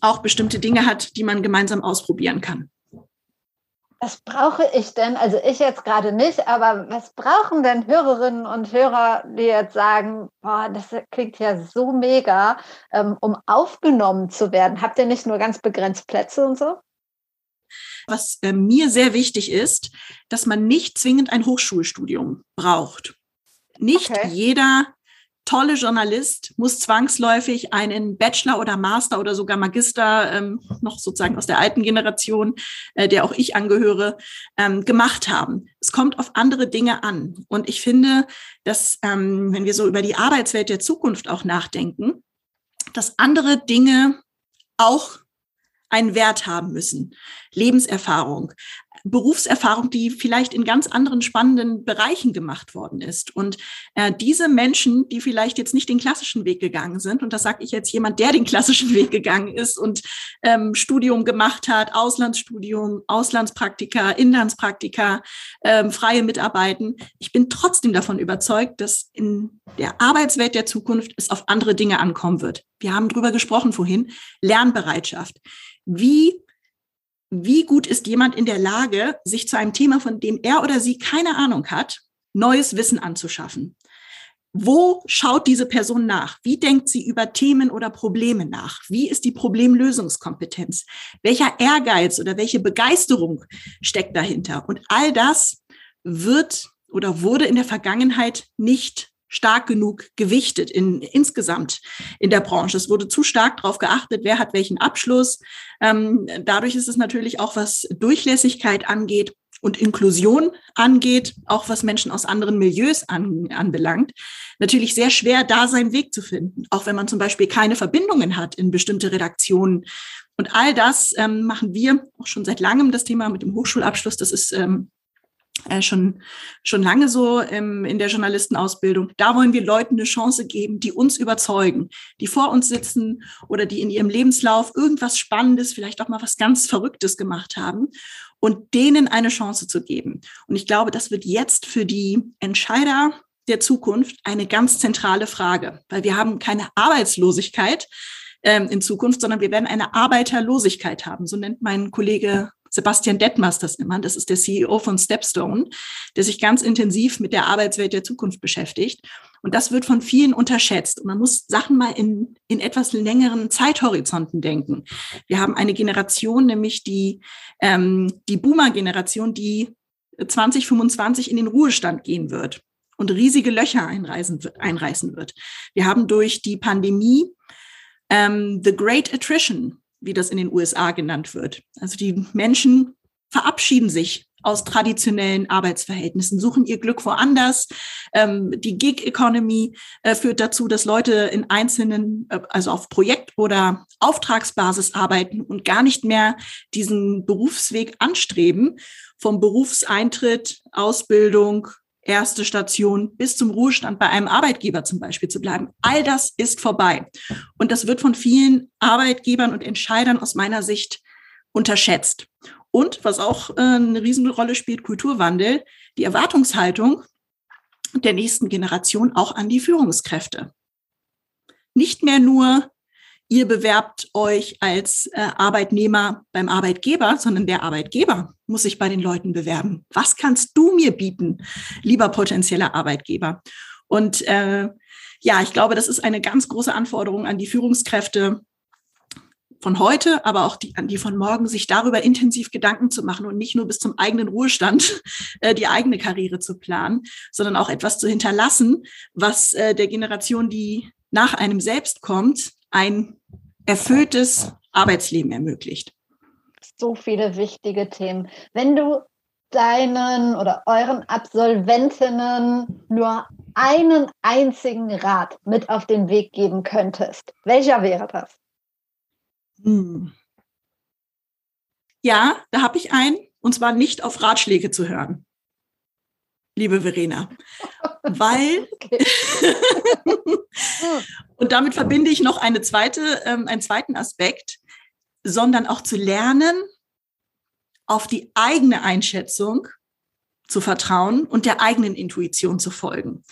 auch bestimmte Dinge hat, die man gemeinsam ausprobieren kann. Was brauche ich denn? Also ich jetzt gerade nicht, aber was brauchen denn Hörerinnen und Hörer, die jetzt sagen, boah, das klingt ja so mega, ähm, um aufgenommen zu werden? Habt ihr nicht nur ganz begrenzt Plätze und so? Was äh, mir sehr wichtig ist, dass man nicht zwingend ein Hochschulstudium braucht. Nicht okay. jeder tolle Journalist muss zwangsläufig einen Bachelor oder Master oder sogar Magister, ähm, noch sozusagen aus der alten Generation, äh, der auch ich angehöre, ähm, gemacht haben. Es kommt auf andere Dinge an. Und ich finde, dass, ähm, wenn wir so über die Arbeitswelt der Zukunft auch nachdenken, dass andere Dinge auch einen Wert haben müssen. Lebenserfahrung, Berufserfahrung, die vielleicht in ganz anderen spannenden Bereichen gemacht worden ist. Und äh, diese Menschen, die vielleicht jetzt nicht den klassischen Weg gegangen sind, und das sage ich jetzt jemand, der den klassischen Weg gegangen ist und ähm, Studium gemacht hat, Auslandsstudium, Auslandspraktika, Inlandspraktika, ähm, freie Mitarbeiten. Ich bin trotzdem davon überzeugt, dass in der Arbeitswelt der Zukunft es auf andere Dinge ankommen wird. Wir haben drüber gesprochen vorhin, Lernbereitschaft. Wie wie gut ist jemand in der Lage, sich zu einem Thema, von dem er oder sie keine Ahnung hat, neues Wissen anzuschaffen. wo schaut diese Person nach? Wie denkt sie über Themen oder Probleme nach? Wie ist die Problemlösungskompetenz? Welcher Ehrgeiz oder welche Begeisterung steckt dahinter? Und all das wird oder wurde in der Vergangenheit nicht stark genug gewichtet in, insgesamt in der Branche. Es wurde zu stark darauf geachtet, wer hat welchen Abschluss. Ähm, dadurch ist es natürlich auch, was Durchlässigkeit angeht, und Inklusion angeht, auch was Menschen aus anderen Milieus an, anbelangt, natürlich sehr schwer, da seinen Weg zu finden. Auch wenn man zum Beispiel keine Verbindungen hat in bestimmte Redaktionen. Und all das ähm, machen wir auch schon seit langem, das Thema mit dem Hochschulabschluss. Das ist ähm, äh, schon, schon lange so ähm, in der Journalistenausbildung. Da wollen wir Leuten eine Chance geben, die uns überzeugen, die vor uns sitzen oder die in ihrem Lebenslauf irgendwas Spannendes, vielleicht auch mal was ganz Verrücktes gemacht haben und denen eine Chance zu geben. Und ich glaube, das wird jetzt für die Entscheider der Zukunft eine ganz zentrale Frage, weil wir haben keine Arbeitslosigkeit ähm, in Zukunft, sondern wir werden eine Arbeiterlosigkeit haben. So nennt mein Kollege Sebastian Detmers das immer. Das ist der CEO von Stepstone, der sich ganz intensiv mit der Arbeitswelt der Zukunft beschäftigt. Und das wird von vielen unterschätzt. Und man muss Sachen mal in, in etwas längeren Zeithorizonten denken. Wir haben eine Generation, nämlich die, ähm, die Boomer-Generation, die 2025 in den Ruhestand gehen wird und riesige Löcher einreißen, einreißen wird. Wir haben durch die Pandemie ähm, The Great Attrition wie das in den USA genannt wird. Also die Menschen verabschieden sich aus traditionellen Arbeitsverhältnissen, suchen ihr Glück woanders. Ähm, die Gig Economy äh, führt dazu, dass Leute in einzelnen, äh, also auf Projekt- oder Auftragsbasis arbeiten und gar nicht mehr diesen Berufsweg anstreben, vom Berufseintritt, Ausbildung, erste Station bis zum Ruhestand bei einem Arbeitgeber zum Beispiel zu bleiben. All das ist vorbei. Und das wird von vielen Arbeitgebern und Entscheidern aus meiner Sicht unterschätzt. Und was auch äh, eine Riesenrolle spielt, Kulturwandel, die Erwartungshaltung der nächsten Generation auch an die Führungskräfte. Nicht mehr nur ihr bewerbt euch als äh, Arbeitnehmer beim Arbeitgeber, sondern der Arbeitgeber muss sich bei den Leuten bewerben. Was kannst du mir bieten, lieber potenzieller Arbeitgeber? Und äh, ja, ich glaube, das ist eine ganz große Anforderung an die Führungskräfte von heute, aber auch die, an die von morgen, sich darüber intensiv Gedanken zu machen und nicht nur bis zum eigenen Ruhestand äh, die eigene Karriere zu planen, sondern auch etwas zu hinterlassen, was äh, der Generation, die nach einem selbst kommt, ein erfülltes Arbeitsleben ermöglicht. So viele wichtige Themen. Wenn du deinen oder euren Absolventinnen nur einen einzigen Rat mit auf den Weg geben könntest, welcher wäre das? Hm. Ja, da habe ich einen, und zwar nicht auf Ratschläge zu hören, liebe Verena. Weil (laughs) (laughs) und damit verbinde ich noch eine zweite, ähm, einen zweiten Aspekt, sondern auch zu lernen, auf die eigene Einschätzung zu vertrauen und der eigenen Intuition zu folgen.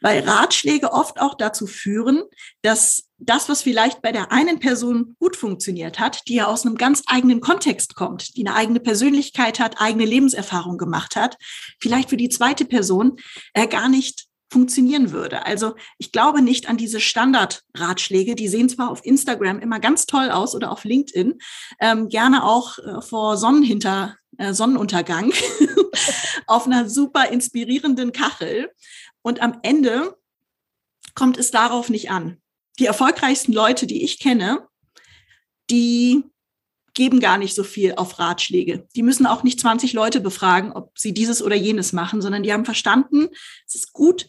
Weil Ratschläge oft auch dazu führen, dass das, was vielleicht bei der einen Person gut funktioniert hat, die ja aus einem ganz eigenen Kontext kommt, die eine eigene Persönlichkeit hat, eigene Lebenserfahrung gemacht hat, vielleicht für die zweite Person äh, gar nicht funktionieren würde. Also ich glaube nicht an diese Standardratschläge. Die sehen zwar auf Instagram immer ganz toll aus oder auf LinkedIn, ähm, gerne auch äh, vor Sonnenhinter, äh, Sonnenuntergang (laughs) auf einer super inspirierenden Kachel. Und am Ende kommt es darauf nicht an. Die erfolgreichsten Leute, die ich kenne, die geben gar nicht so viel auf Ratschläge. Die müssen auch nicht 20 Leute befragen, ob sie dieses oder jenes machen, sondern die haben verstanden, es ist gut,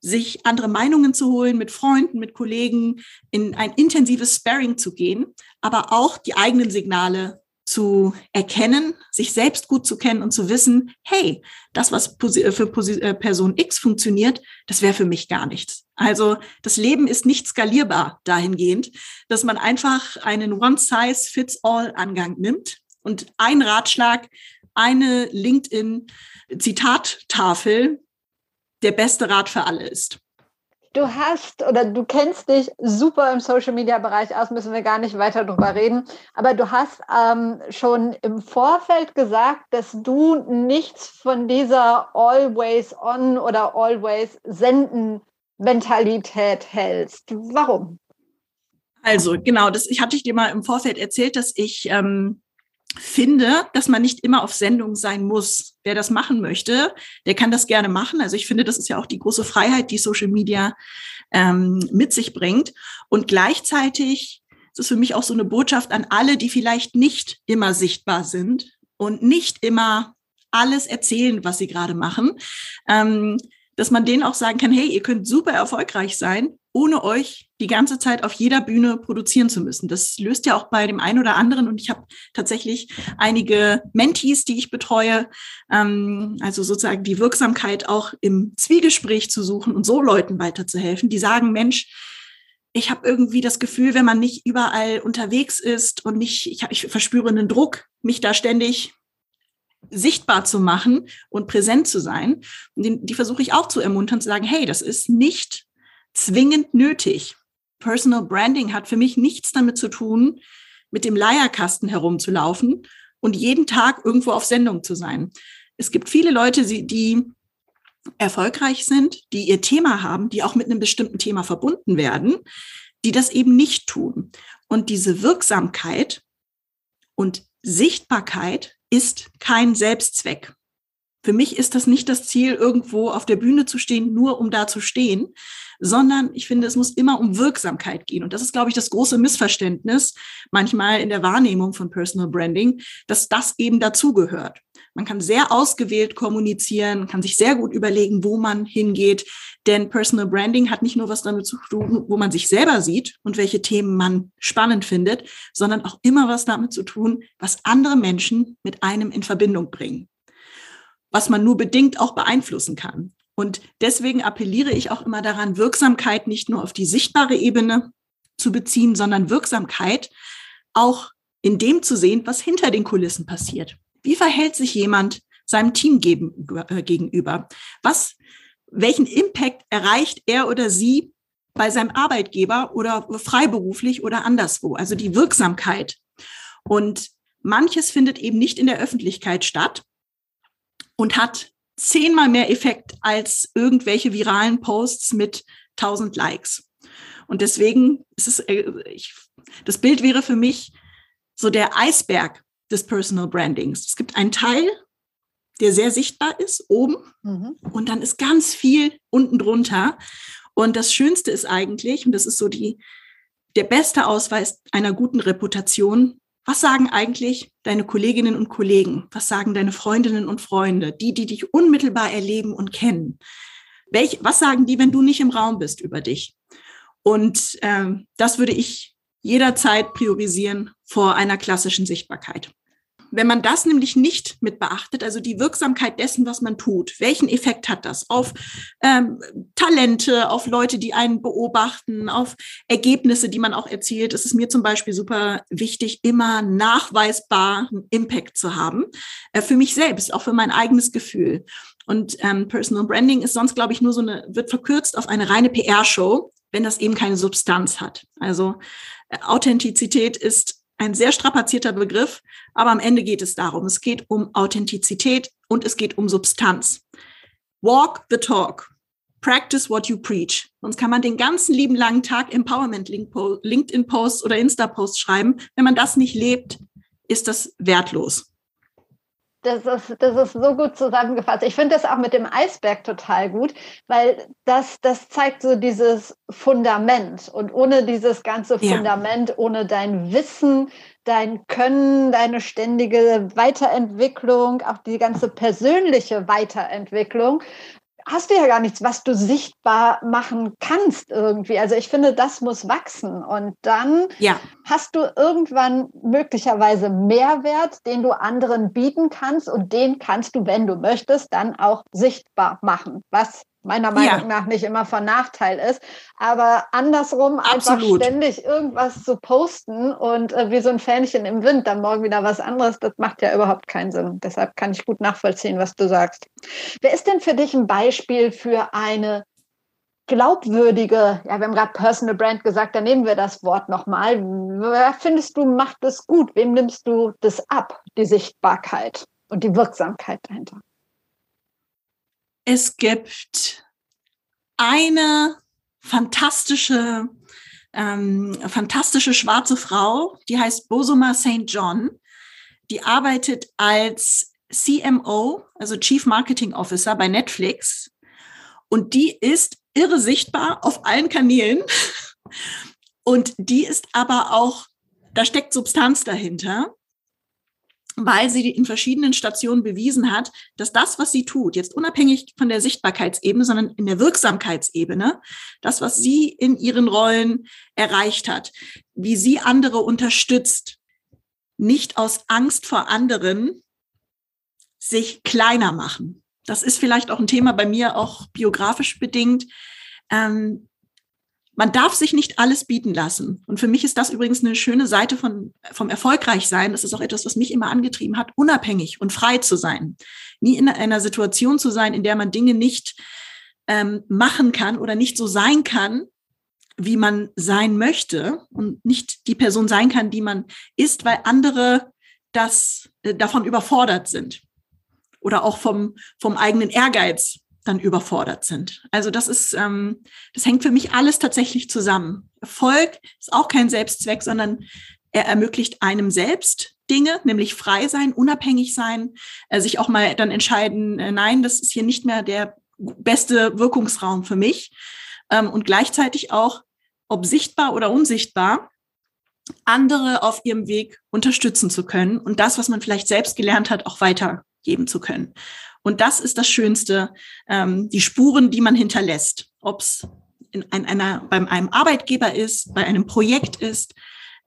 sich andere Meinungen zu holen, mit Freunden, mit Kollegen, in ein intensives Sparring zu gehen, aber auch die eigenen Signale zu erkennen, sich selbst gut zu kennen und zu wissen, hey, das, was für äh, Person X funktioniert, das wäre für mich gar nichts. Also das Leben ist nicht skalierbar dahingehend, dass man einfach einen One-Size-Fits-All-Angang nimmt und ein Ratschlag, eine LinkedIn-Zitattafel der beste Rat für alle ist. Du hast oder du kennst dich super im Social Media Bereich aus, müssen wir gar nicht weiter drüber reden. Aber du hast ähm, schon im Vorfeld gesagt, dass du nichts von dieser Always On oder Always Senden Mentalität hältst. Warum? Also genau, das ich hatte dir mal im Vorfeld erzählt, dass ich ähm, finde, dass man nicht immer auf Sendung sein muss. Wer das machen möchte, der kann das gerne machen. Also ich finde, das ist ja auch die große Freiheit, die Social Media ähm, mit sich bringt. Und gleichzeitig ist es für mich auch so eine Botschaft an alle, die vielleicht nicht immer sichtbar sind und nicht immer alles erzählen, was sie gerade machen. Ähm, dass man denen auch sagen kann, hey, ihr könnt super erfolgreich sein, ohne euch die ganze Zeit auf jeder Bühne produzieren zu müssen. Das löst ja auch bei dem einen oder anderen. Und ich habe tatsächlich einige Mentees, die ich betreue, ähm, also sozusagen die Wirksamkeit auch im Zwiegespräch zu suchen und so Leuten weiterzuhelfen, die sagen, Mensch, ich habe irgendwie das Gefühl, wenn man nicht überall unterwegs ist und nicht, ich, ich verspüre einen Druck, mich da ständig sichtbar zu machen und präsent zu sein. Die, die versuche ich auch zu ermuntern, zu sagen, hey, das ist nicht zwingend nötig. Personal Branding hat für mich nichts damit zu tun, mit dem Leierkasten herumzulaufen und jeden Tag irgendwo auf Sendung zu sein. Es gibt viele Leute, die erfolgreich sind, die ihr Thema haben, die auch mit einem bestimmten Thema verbunden werden, die das eben nicht tun. Und diese Wirksamkeit und Sichtbarkeit ist kein Selbstzweck. Für mich ist das nicht das Ziel, irgendwo auf der Bühne zu stehen, nur um da zu stehen, sondern ich finde, es muss immer um Wirksamkeit gehen. Und das ist, glaube ich, das große Missverständnis manchmal in der Wahrnehmung von Personal Branding, dass das eben dazugehört. Man kann sehr ausgewählt kommunizieren, kann sich sehr gut überlegen, wo man hingeht. Denn Personal Branding hat nicht nur was damit zu tun, wo man sich selber sieht und welche Themen man spannend findet, sondern auch immer was damit zu tun, was andere Menschen mit einem in Verbindung bringen was man nur bedingt auch beeinflussen kann. Und deswegen appelliere ich auch immer daran, Wirksamkeit nicht nur auf die sichtbare Ebene zu beziehen, sondern Wirksamkeit auch in dem zu sehen, was hinter den Kulissen passiert. Wie verhält sich jemand seinem Team äh, gegenüber? Was, welchen Impact erreicht er oder sie bei seinem Arbeitgeber oder freiberuflich oder anderswo? Also die Wirksamkeit. Und manches findet eben nicht in der Öffentlichkeit statt und hat zehnmal mehr Effekt als irgendwelche viralen Posts mit 1000 Likes. Und deswegen ist es, äh, ich, das Bild wäre für mich so der Eisberg des Personal Brandings. Es gibt einen Teil, der sehr sichtbar ist, oben, mhm. und dann ist ganz viel unten drunter. Und das Schönste ist eigentlich, und das ist so die, der beste Ausweis einer guten Reputation, was sagen eigentlich deine Kolleginnen und Kollegen? Was sagen deine Freundinnen und Freunde, die, die dich unmittelbar erleben und kennen? Welch, was sagen die, wenn du nicht im Raum bist über dich? Und ähm, das würde ich jederzeit priorisieren vor einer klassischen Sichtbarkeit. Wenn man das nämlich nicht mit beachtet, also die Wirksamkeit dessen, was man tut, welchen Effekt hat das auf ähm, Talente, auf Leute, die einen beobachten, auf Ergebnisse, die man auch erzielt, ist es mir zum Beispiel super wichtig, immer nachweisbaren Impact zu haben. Äh, für mich selbst, auch für mein eigenes Gefühl. Und ähm, Personal Branding ist sonst, glaube ich, nur so eine, wird verkürzt auf eine reine PR-Show, wenn das eben keine Substanz hat. Also äh, Authentizität ist ein sehr strapazierter Begriff, aber am Ende geht es darum. Es geht um Authentizität und es geht um Substanz. Walk the talk. Practice what you preach. Sonst kann man den ganzen lieben langen Tag Empowerment LinkedIn Posts oder Insta Posts schreiben. Wenn man das nicht lebt, ist das wertlos. Das ist, das ist so gut zusammengefasst. Ich finde das auch mit dem Eisberg total gut, weil das, das zeigt so dieses Fundament. Und ohne dieses ganze Fundament, ja. ohne dein Wissen, dein Können, deine ständige Weiterentwicklung, auch die ganze persönliche Weiterentwicklung, hast du ja gar nichts, was du sichtbar machen kannst irgendwie. Also ich finde, das muss wachsen. Und dann ja. hast du irgendwann möglicherweise Mehrwert, den du anderen bieten kannst und den kannst du, wenn du möchtest, dann auch sichtbar machen, was meiner Meinung ja. nach nicht immer von Nachteil ist. Aber andersrum Absolut. einfach ständig irgendwas zu posten und äh, wie so ein Fähnchen im Wind, dann morgen wieder was anderes, das macht ja überhaupt keinen Sinn. Deshalb kann ich gut nachvollziehen, was du sagst. Wer ist denn für dich ein Beispiel für eine glaubwürdige, ja, wir haben gerade Personal Brand gesagt, dann nehmen wir das Wort nochmal. Wer findest du macht es gut? Wem nimmst du das ab, die Sichtbarkeit und die Wirksamkeit dahinter? Es gibt eine fantastische, ähm, fantastische schwarze Frau, die heißt Bosoma St. John. Die arbeitet als CMO, also Chief Marketing Officer bei Netflix. Und die ist irre sichtbar auf allen Kanälen. (laughs) Und die ist aber auch, da steckt Substanz dahinter weil sie in verschiedenen Stationen bewiesen hat, dass das, was sie tut, jetzt unabhängig von der Sichtbarkeitsebene, sondern in der Wirksamkeitsebene, das, was sie in ihren Rollen erreicht hat, wie sie andere unterstützt, nicht aus Angst vor anderen sich kleiner machen. Das ist vielleicht auch ein Thema bei mir, auch biografisch bedingt. Ähm, man darf sich nicht alles bieten lassen. Und für mich ist das übrigens eine schöne Seite von, vom Erfolgreichsein. Das ist auch etwas, was mich immer angetrieben hat, unabhängig und frei zu sein. Nie in einer Situation zu sein, in der man Dinge nicht ähm, machen kann oder nicht so sein kann, wie man sein möchte und nicht die Person sein kann, die man ist, weil andere das äh, davon überfordert sind oder auch vom, vom eigenen Ehrgeiz dann überfordert sind. Also das ist, ähm, das hängt für mich alles tatsächlich zusammen. Erfolg ist auch kein Selbstzweck, sondern er ermöglicht einem selbst Dinge, nämlich frei sein, unabhängig sein, äh, sich auch mal dann entscheiden, äh, nein, das ist hier nicht mehr der beste Wirkungsraum für mich. Ähm, und gleichzeitig auch, ob sichtbar oder unsichtbar, andere auf ihrem Weg unterstützen zu können und das, was man vielleicht selbst gelernt hat, auch weitergeben zu können. Und das ist das Schönste, ähm, die Spuren, die man hinterlässt. Ob es in einer, bei einem Arbeitgeber ist, bei einem Projekt ist,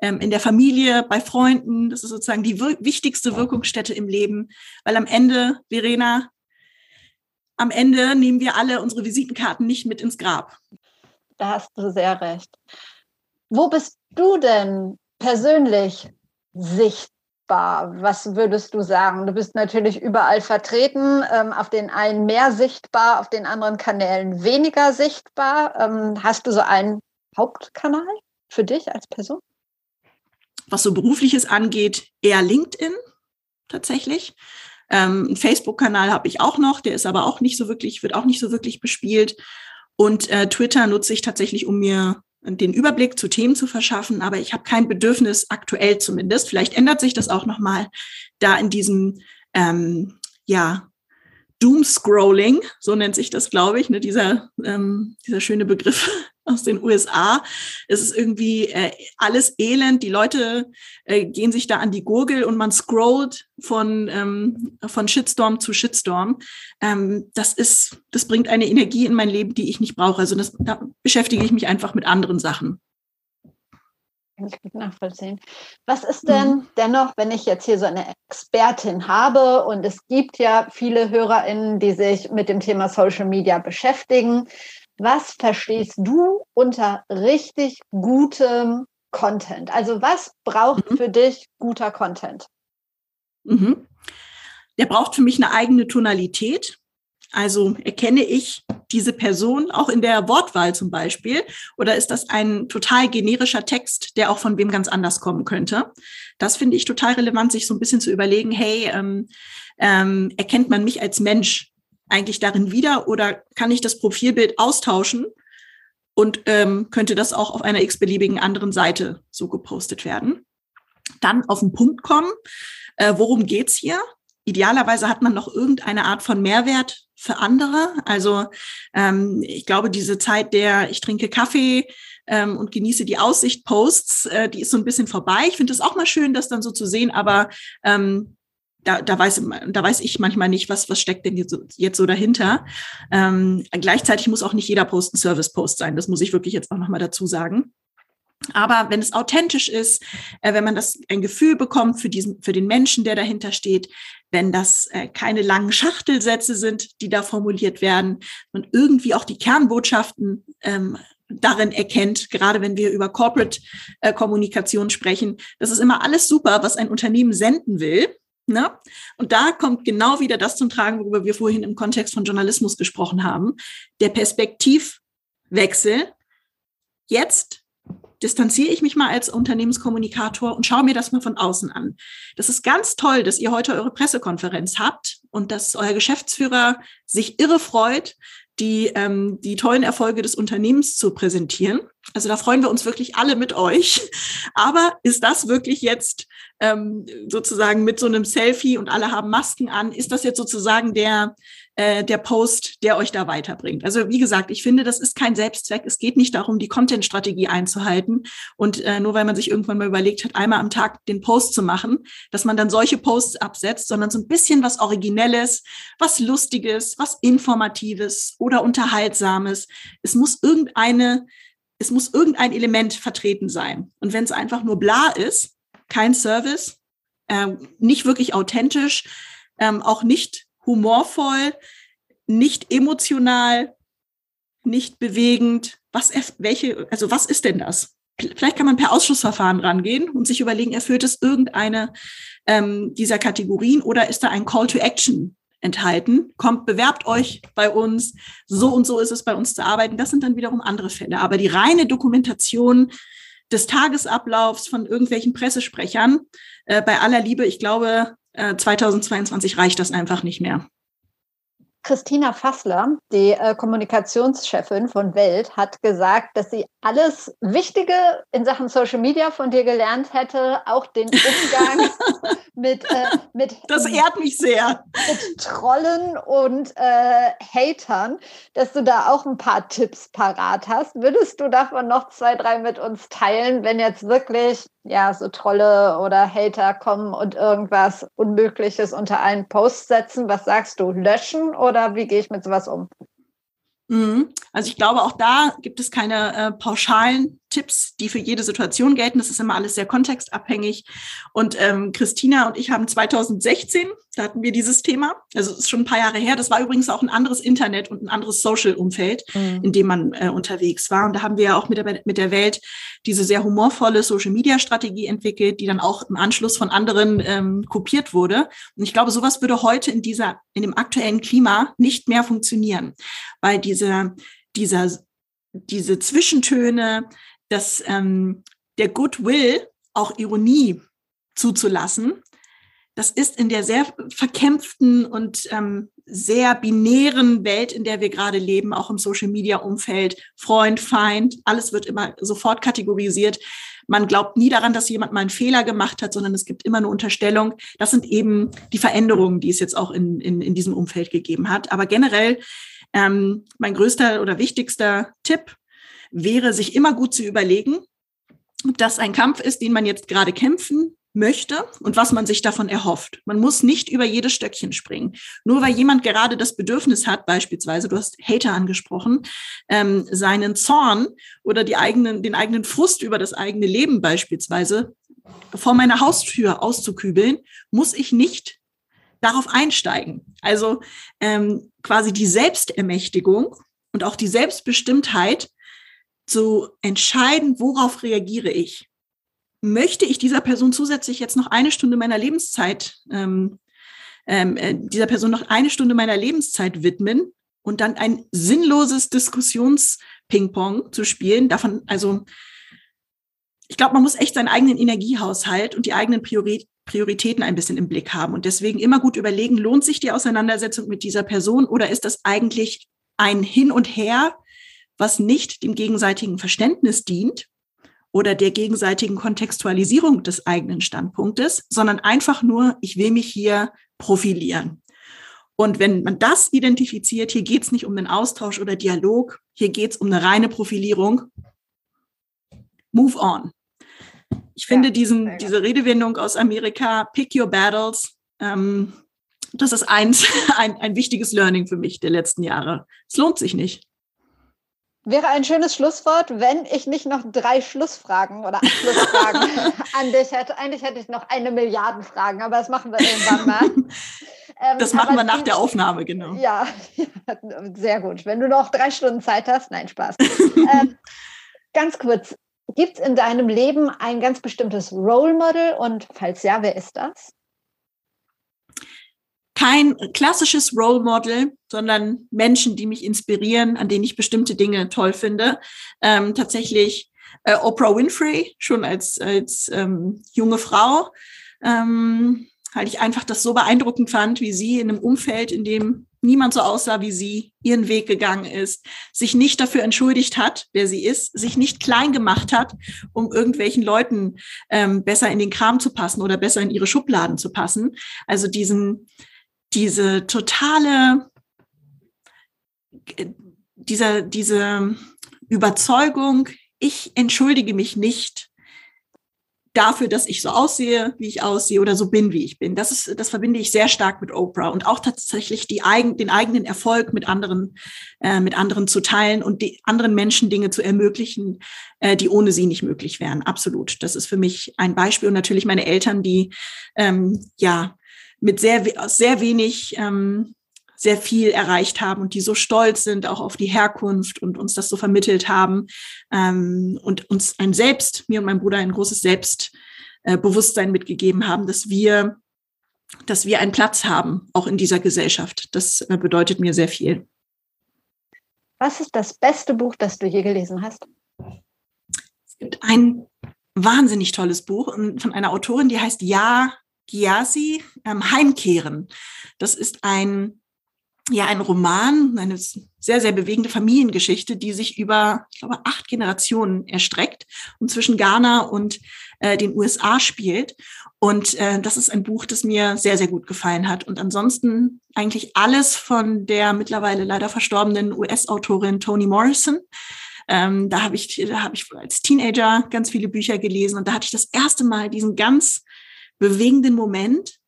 ähm, in der Familie, bei Freunden. Das ist sozusagen die wir wichtigste Wirkungsstätte im Leben. Weil am Ende, Verena, am Ende nehmen wir alle unsere Visitenkarten nicht mit ins Grab. Da hast du sehr recht. Wo bist du denn persönlich sichtbar? Was würdest du sagen? Du bist natürlich überall vertreten, ähm, auf den einen mehr sichtbar, auf den anderen Kanälen weniger sichtbar. Ähm, hast du so einen Hauptkanal für dich als Person? Was so berufliches angeht, eher LinkedIn tatsächlich. Ähm, einen Facebook-Kanal habe ich auch noch, der ist aber auch nicht so wirklich, wird auch nicht so wirklich bespielt. Und äh, Twitter nutze ich tatsächlich, um mir den Überblick zu Themen zu verschaffen, aber ich habe kein Bedürfnis, aktuell zumindest, vielleicht ändert sich das auch nochmal, da in diesem ähm, ja, Doom-Scrolling, so nennt sich das, glaube ich, ne, dieser, ähm, dieser schöne Begriff aus den USA. Es ist irgendwie äh, alles elend. Die Leute äh, gehen sich da an die Gurgel und man scrollt von, ähm, von Shitstorm zu Shitstorm. Ähm, das ist, das bringt eine Energie in mein Leben, die ich nicht brauche. Also das, da beschäftige ich mich einfach mit anderen Sachen. Kann ich gut nachvollziehen. Was ist denn mhm. dennoch, wenn ich jetzt hier so eine Expertin habe und es gibt ja viele HörerInnen, die sich mit dem Thema Social Media beschäftigen, was verstehst du unter richtig gutem Content? Also was braucht mhm. für dich guter Content? Mhm. Der braucht für mich eine eigene Tonalität. Also erkenne ich diese Person auch in der Wortwahl zum Beispiel? Oder ist das ein total generischer Text, der auch von wem ganz anders kommen könnte? Das finde ich total relevant, sich so ein bisschen zu überlegen, hey, ähm, ähm, erkennt man mich als Mensch eigentlich darin wieder oder kann ich das Profilbild austauschen und ähm, könnte das auch auf einer x-beliebigen anderen Seite so gepostet werden? Dann auf den Punkt kommen. Äh, worum geht's hier? Idealerweise hat man noch irgendeine Art von Mehrwert für andere. Also ähm, ich glaube, diese Zeit der ich trinke Kaffee ähm, und genieße die Aussicht Posts, äh, die ist so ein bisschen vorbei. Ich finde es auch mal schön, das dann so zu sehen, aber ähm, da, da, weiß, da weiß ich manchmal nicht, was, was steckt denn jetzt so, jetzt so dahinter. Ähm, gleichzeitig muss auch nicht jeder Post ein Service-Post sein. Das muss ich wirklich jetzt auch nochmal dazu sagen. Aber wenn es authentisch ist, äh, wenn man das ein Gefühl bekommt für diesen, für den Menschen, der dahinter steht, wenn das äh, keine langen Schachtelsätze sind, die da formuliert werden, und irgendwie auch die Kernbotschaften ähm, darin erkennt, gerade wenn wir über Corporate äh, Kommunikation sprechen, das ist immer alles super, was ein Unternehmen senden will. Ne? Und da kommt genau wieder das zum Tragen, worüber wir vorhin im Kontext von Journalismus gesprochen haben. Der Perspektivwechsel. Jetzt distanziere ich mich mal als Unternehmenskommunikator und schaue mir das mal von außen an. Das ist ganz toll, dass ihr heute eure Pressekonferenz habt und dass euer Geschäftsführer sich irre freut, die, ähm, die tollen Erfolge des Unternehmens zu präsentieren. Also da freuen wir uns wirklich alle mit euch. Aber ist das wirklich jetzt ähm, sozusagen mit so einem Selfie und alle haben Masken an, ist das jetzt sozusagen der, äh, der Post, der euch da weiterbringt. Also wie gesagt, ich finde, das ist kein Selbstzweck. Es geht nicht darum, die Content-Strategie einzuhalten. Und äh, nur weil man sich irgendwann mal überlegt hat, einmal am Tag den Post zu machen, dass man dann solche Posts absetzt, sondern so ein bisschen was Originelles, was Lustiges, was Informatives oder Unterhaltsames. Es muss irgendeine, es muss irgendein Element vertreten sein. Und wenn es einfach nur bla ist, kein Service, äh, nicht wirklich authentisch, ähm, auch nicht humorvoll, nicht emotional, nicht bewegend. Was, welche, also was ist denn das? Vielleicht kann man per Ausschussverfahren rangehen und sich überlegen, erfüllt es irgendeine ähm, dieser Kategorien oder ist da ein Call to Action enthalten? Kommt, bewerbt euch bei uns. So und so ist es bei uns zu arbeiten. Das sind dann wiederum andere Fälle. Aber die reine Dokumentation des Tagesablaufs von irgendwelchen Pressesprechern, äh, bei aller Liebe, ich glaube, 2022 äh, reicht das einfach nicht mehr. Christina Fassler, die äh, Kommunikationschefin von Welt, hat gesagt, dass sie alles Wichtige in Sachen Social Media von dir gelernt hätte, auch den Umgang (laughs) mit, äh, mit. Das ehrt mich sehr. Mit Trollen und äh, Hatern, dass du da auch ein paar Tipps parat hast. Würdest du davon noch zwei, drei mit uns teilen, wenn jetzt wirklich ja, so Trolle oder Hater kommen und irgendwas Unmögliches unter einen Post setzen. Was sagst du? Löschen oder wie gehe ich mit sowas um? Mhm. Also ich glaube, auch da gibt es keine äh, pauschalen Tipps, die für jede Situation gelten. Das ist immer alles sehr kontextabhängig. Und ähm, Christina und ich haben 2016, da hatten wir dieses Thema, also es ist schon ein paar Jahre her. Das war übrigens auch ein anderes Internet und ein anderes Social-Umfeld, mhm. in dem man äh, unterwegs war. Und da haben wir ja auch mit der, mit der Welt diese sehr humorvolle Social-Media-Strategie entwickelt, die dann auch im Anschluss von anderen ähm, kopiert wurde. Und ich glaube, sowas würde heute in dieser, in dem aktuellen Klima nicht mehr funktionieren, weil diese, dieser, diese Zwischentöne, dass ähm, der Goodwill auch Ironie zuzulassen, das ist in der sehr verkämpften und ähm, sehr binären Welt, in der wir gerade leben, auch im Social-Media-Umfeld, Freund, Feind, alles wird immer sofort kategorisiert. Man glaubt nie daran, dass jemand mal einen Fehler gemacht hat, sondern es gibt immer eine Unterstellung. Das sind eben die Veränderungen, die es jetzt auch in, in, in diesem Umfeld gegeben hat. Aber generell ähm, mein größter oder wichtigster Tipp wäre, sich immer gut zu überlegen, ob das ein Kampf ist, den man jetzt gerade kämpfen möchte und was man sich davon erhofft. Man muss nicht über jedes Stöckchen springen. Nur weil jemand gerade das Bedürfnis hat, beispielsweise, du hast Hater angesprochen, ähm, seinen Zorn oder die eigenen, den eigenen Frust über das eigene Leben beispielsweise vor meiner Haustür auszukübeln, muss ich nicht darauf einsteigen. Also ähm, quasi die Selbstermächtigung und auch die Selbstbestimmtheit zu entscheiden, worauf reagiere ich. Möchte ich dieser Person zusätzlich jetzt noch eine Stunde meiner Lebenszeit, ähm, ähm, äh, dieser Person noch eine Stunde meiner Lebenszeit widmen und dann ein sinnloses Diskussions-Ping-Pong zu spielen? Davon, also, ich glaube, man muss echt seinen eigenen Energiehaushalt und die eigenen Priori Prioritäten ein bisschen im Blick haben und deswegen immer gut überlegen, lohnt sich die Auseinandersetzung mit dieser Person oder ist das eigentlich ein Hin und Her, was nicht dem gegenseitigen Verständnis dient oder der gegenseitigen Kontextualisierung des eigenen Standpunktes, sondern einfach nur, ich will mich hier profilieren. Und wenn man das identifiziert, hier geht es nicht um den Austausch oder Dialog, hier geht es um eine reine Profilierung, move on. Ich finde ja, diesen, diese Redewendung aus Amerika, pick your battles, ähm, das ist eins, (laughs) ein, ein wichtiges Learning für mich der letzten Jahre. Es lohnt sich nicht. Wäre ein schönes Schlusswort, wenn ich nicht noch drei Schlussfragen oder Abschlussfragen (laughs) an dich hätte. Eigentlich hätte ich noch eine Milliarde Fragen, aber das machen wir irgendwann mal. (laughs) Ähm, das machen wir nach der Aufnahme, genau. Ja, (laughs) sehr gut. Wenn du noch drei Stunden Zeit hast, nein, Spaß. ähm, ganz kurz, gibt es in deinem Leben ein ganz bestimmtes Role Model und falls ja, wer ist das? Kein klassisches Role Model, sondern Menschen, die mich inspirieren, an denen ich bestimmte Dinge toll finde. Ähm, tatsächlich äh, Oprah Winfrey, schon als, als ähm, junge Frau, ähm, weil ich einfach das so beeindruckend fand, wie sie in einem Umfeld, in dem niemand so aussah wie sie, ihren Weg gegangen ist, sich nicht dafür entschuldigt hat, wer sie ist, sich nicht klein gemacht hat, um irgendwelchen Leuten ähm, besser in den Kram zu passen oder besser in ihre Schubladen zu passen. Also diesen, diese totale, dieser, diese Überzeugung, ich entschuldige mich nicht dafür, dass ich so aussehe, wie ich aussehe oder so bin, wie ich bin. Das ist, das verbinde ich sehr stark mit Oprah und auch tatsächlich die eigen, den eigenen Erfolg mit anderen, äh, mit anderen zu teilen und die anderen Menschen Dinge zu ermöglichen, äh, die ohne sie nicht möglich wären. Absolut. Das ist für mich ein Beispiel und natürlich meine Eltern, die ähm, ja mit sehr, sehr wenig ähm, sehr viel erreicht haben und die so stolz sind auch auf die Herkunft und uns das so vermittelt haben ähm, und uns ein Selbst, mir und meinem Bruder ein großes Selbstbewusstsein äh, mitgegeben haben, dass wir, dass wir einen Platz haben, auch in dieser Gesellschaft. Das äh, bedeutet mir sehr viel. Was ist das beste Buch, das du je gelesen hast? Es gibt ein wahnsinnig tolles Buch von einer Autorin, die heißt Ja Gyasi, ähm, Heimkehren. Das ist ein ja ein Roman, eine sehr, sehr bewegende Familiengeschichte, die sich über, ich glaube, acht Generationen erstreckt und zwischen Ghana und äh, den USA spielt. Und äh, das ist ein Buch, das mir sehr, sehr gut gefallen hat. Und ansonsten eigentlich alles von der mittlerweile leider verstorbenen US-Autorin Toni Morrison. Ähm, da habe ich, da habe ich als Teenager ganz viele Bücher gelesen und da hatte ich das erste Mal diesen ganz bewegenden Moment,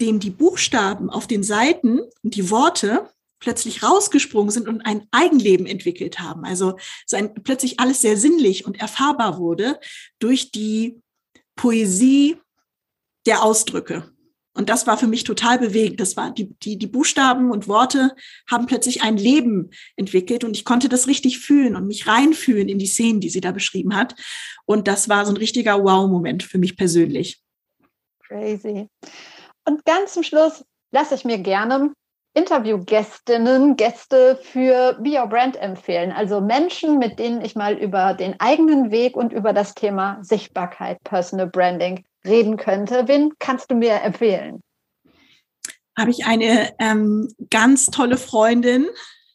dem die Buchstaben auf den Seiten und die Worte plötzlich rausgesprungen sind und ein Eigenleben entwickelt haben. Also sein, plötzlich alles sehr sinnlich und erfahrbar wurde durch die Poesie der Ausdrücke. Und das war für mich total bewegend. Das war die, die, die Buchstaben und Worte haben plötzlich ein Leben entwickelt und ich konnte das richtig fühlen und mich reinfühlen in die Szenen, die sie da beschrieben hat. Und das war so ein richtiger Wow-Moment für mich persönlich. Crazy. Und ganz zum Schluss lasse ich mir gerne Interviewgästinnen, Gäste für Be Your Brand empfehlen. Also Menschen, mit denen ich mal über den eigenen Weg und über das Thema Sichtbarkeit, Personal Branding reden könnte. Wen kannst du mir empfehlen? Habe ich eine ähm, ganz tolle Freundin,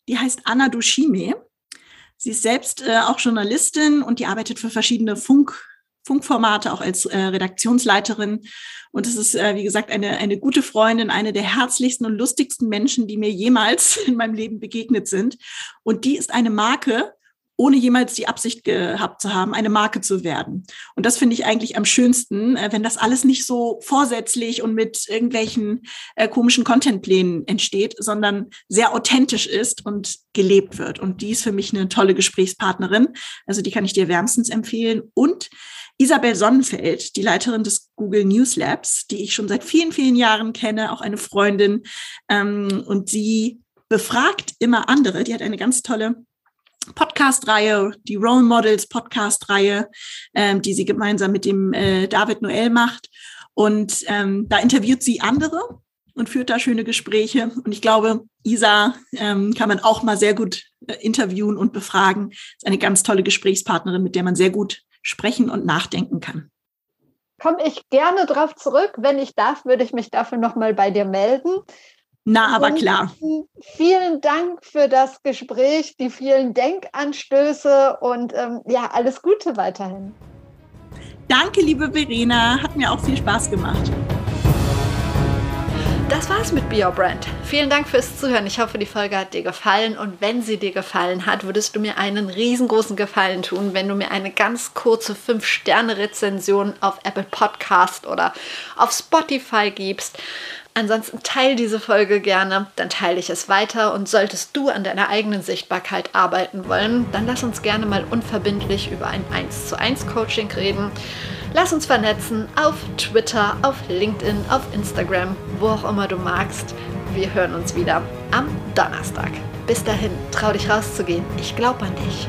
die heißt Anna Dushime. Sie ist selbst äh, auch Journalistin und die arbeitet für verschiedene Funk Funkformate, auch als äh, Redaktionsleiterin. Und es ist, äh, wie gesagt, eine, eine gute Freundin, eine der herzlichsten und lustigsten Menschen, die mir jemals (laughs) in meinem Leben begegnet sind. Und die ist eine Marke, ohne jemals die Absicht gehabt zu haben, eine Marke zu werden. Und das finde ich eigentlich am schönsten, äh, wenn das alles nicht so vorsätzlich und mit irgendwelchen äh, komischen Contentplänen entsteht, sondern sehr authentisch ist und gelebt wird. Und die ist für mich eine tolle Gesprächspartnerin. Also die kann ich dir wärmstens empfehlen. Und Isabel Sonnenfeld, die Leiterin des Google News Labs, die ich schon seit vielen, vielen Jahren kenne, auch eine Freundin. Ähm, und sie befragt immer andere. Die hat eine ganz tolle Podcast-Reihe, die Role Models Podcast-Reihe, ähm, die sie gemeinsam mit dem äh, David Noel macht. Und ähm, da interviewt sie andere und führt da schöne Gespräche. Und ich glaube, Isa ähm, kann man auch mal sehr gut äh, interviewen und befragen. Ist eine ganz tolle Gesprächspartnerin, mit der man sehr gut sprechen und nachdenken kann. Komme ich gerne drauf zurück. Wenn ich darf, würde ich mich dafür nochmal bei dir melden. Na, aber klar. Vielen Dank für das Gespräch, die vielen Denkanstöße und ähm, ja, alles Gute weiterhin. Danke, liebe Verena. Hat mir auch viel Spaß gemacht. Das war's mit Be Your Brand. Vielen Dank fürs Zuhören. Ich hoffe, die Folge hat dir gefallen. Und wenn sie dir gefallen hat, würdest du mir einen riesengroßen Gefallen tun, wenn du mir eine ganz kurze 5-Sterne-Rezension auf Apple Podcast oder auf Spotify gibst. Ansonsten teile diese Folge gerne, dann teile ich es weiter. Und solltest du an deiner eigenen Sichtbarkeit arbeiten wollen, dann lass uns gerne mal unverbindlich über ein 1 zu 1 Coaching reden. Lass uns vernetzen auf Twitter, auf LinkedIn, auf Instagram, wo auch immer du magst. Wir hören uns wieder am Donnerstag. Bis dahin, trau dich rauszugehen. Ich glaube an dich.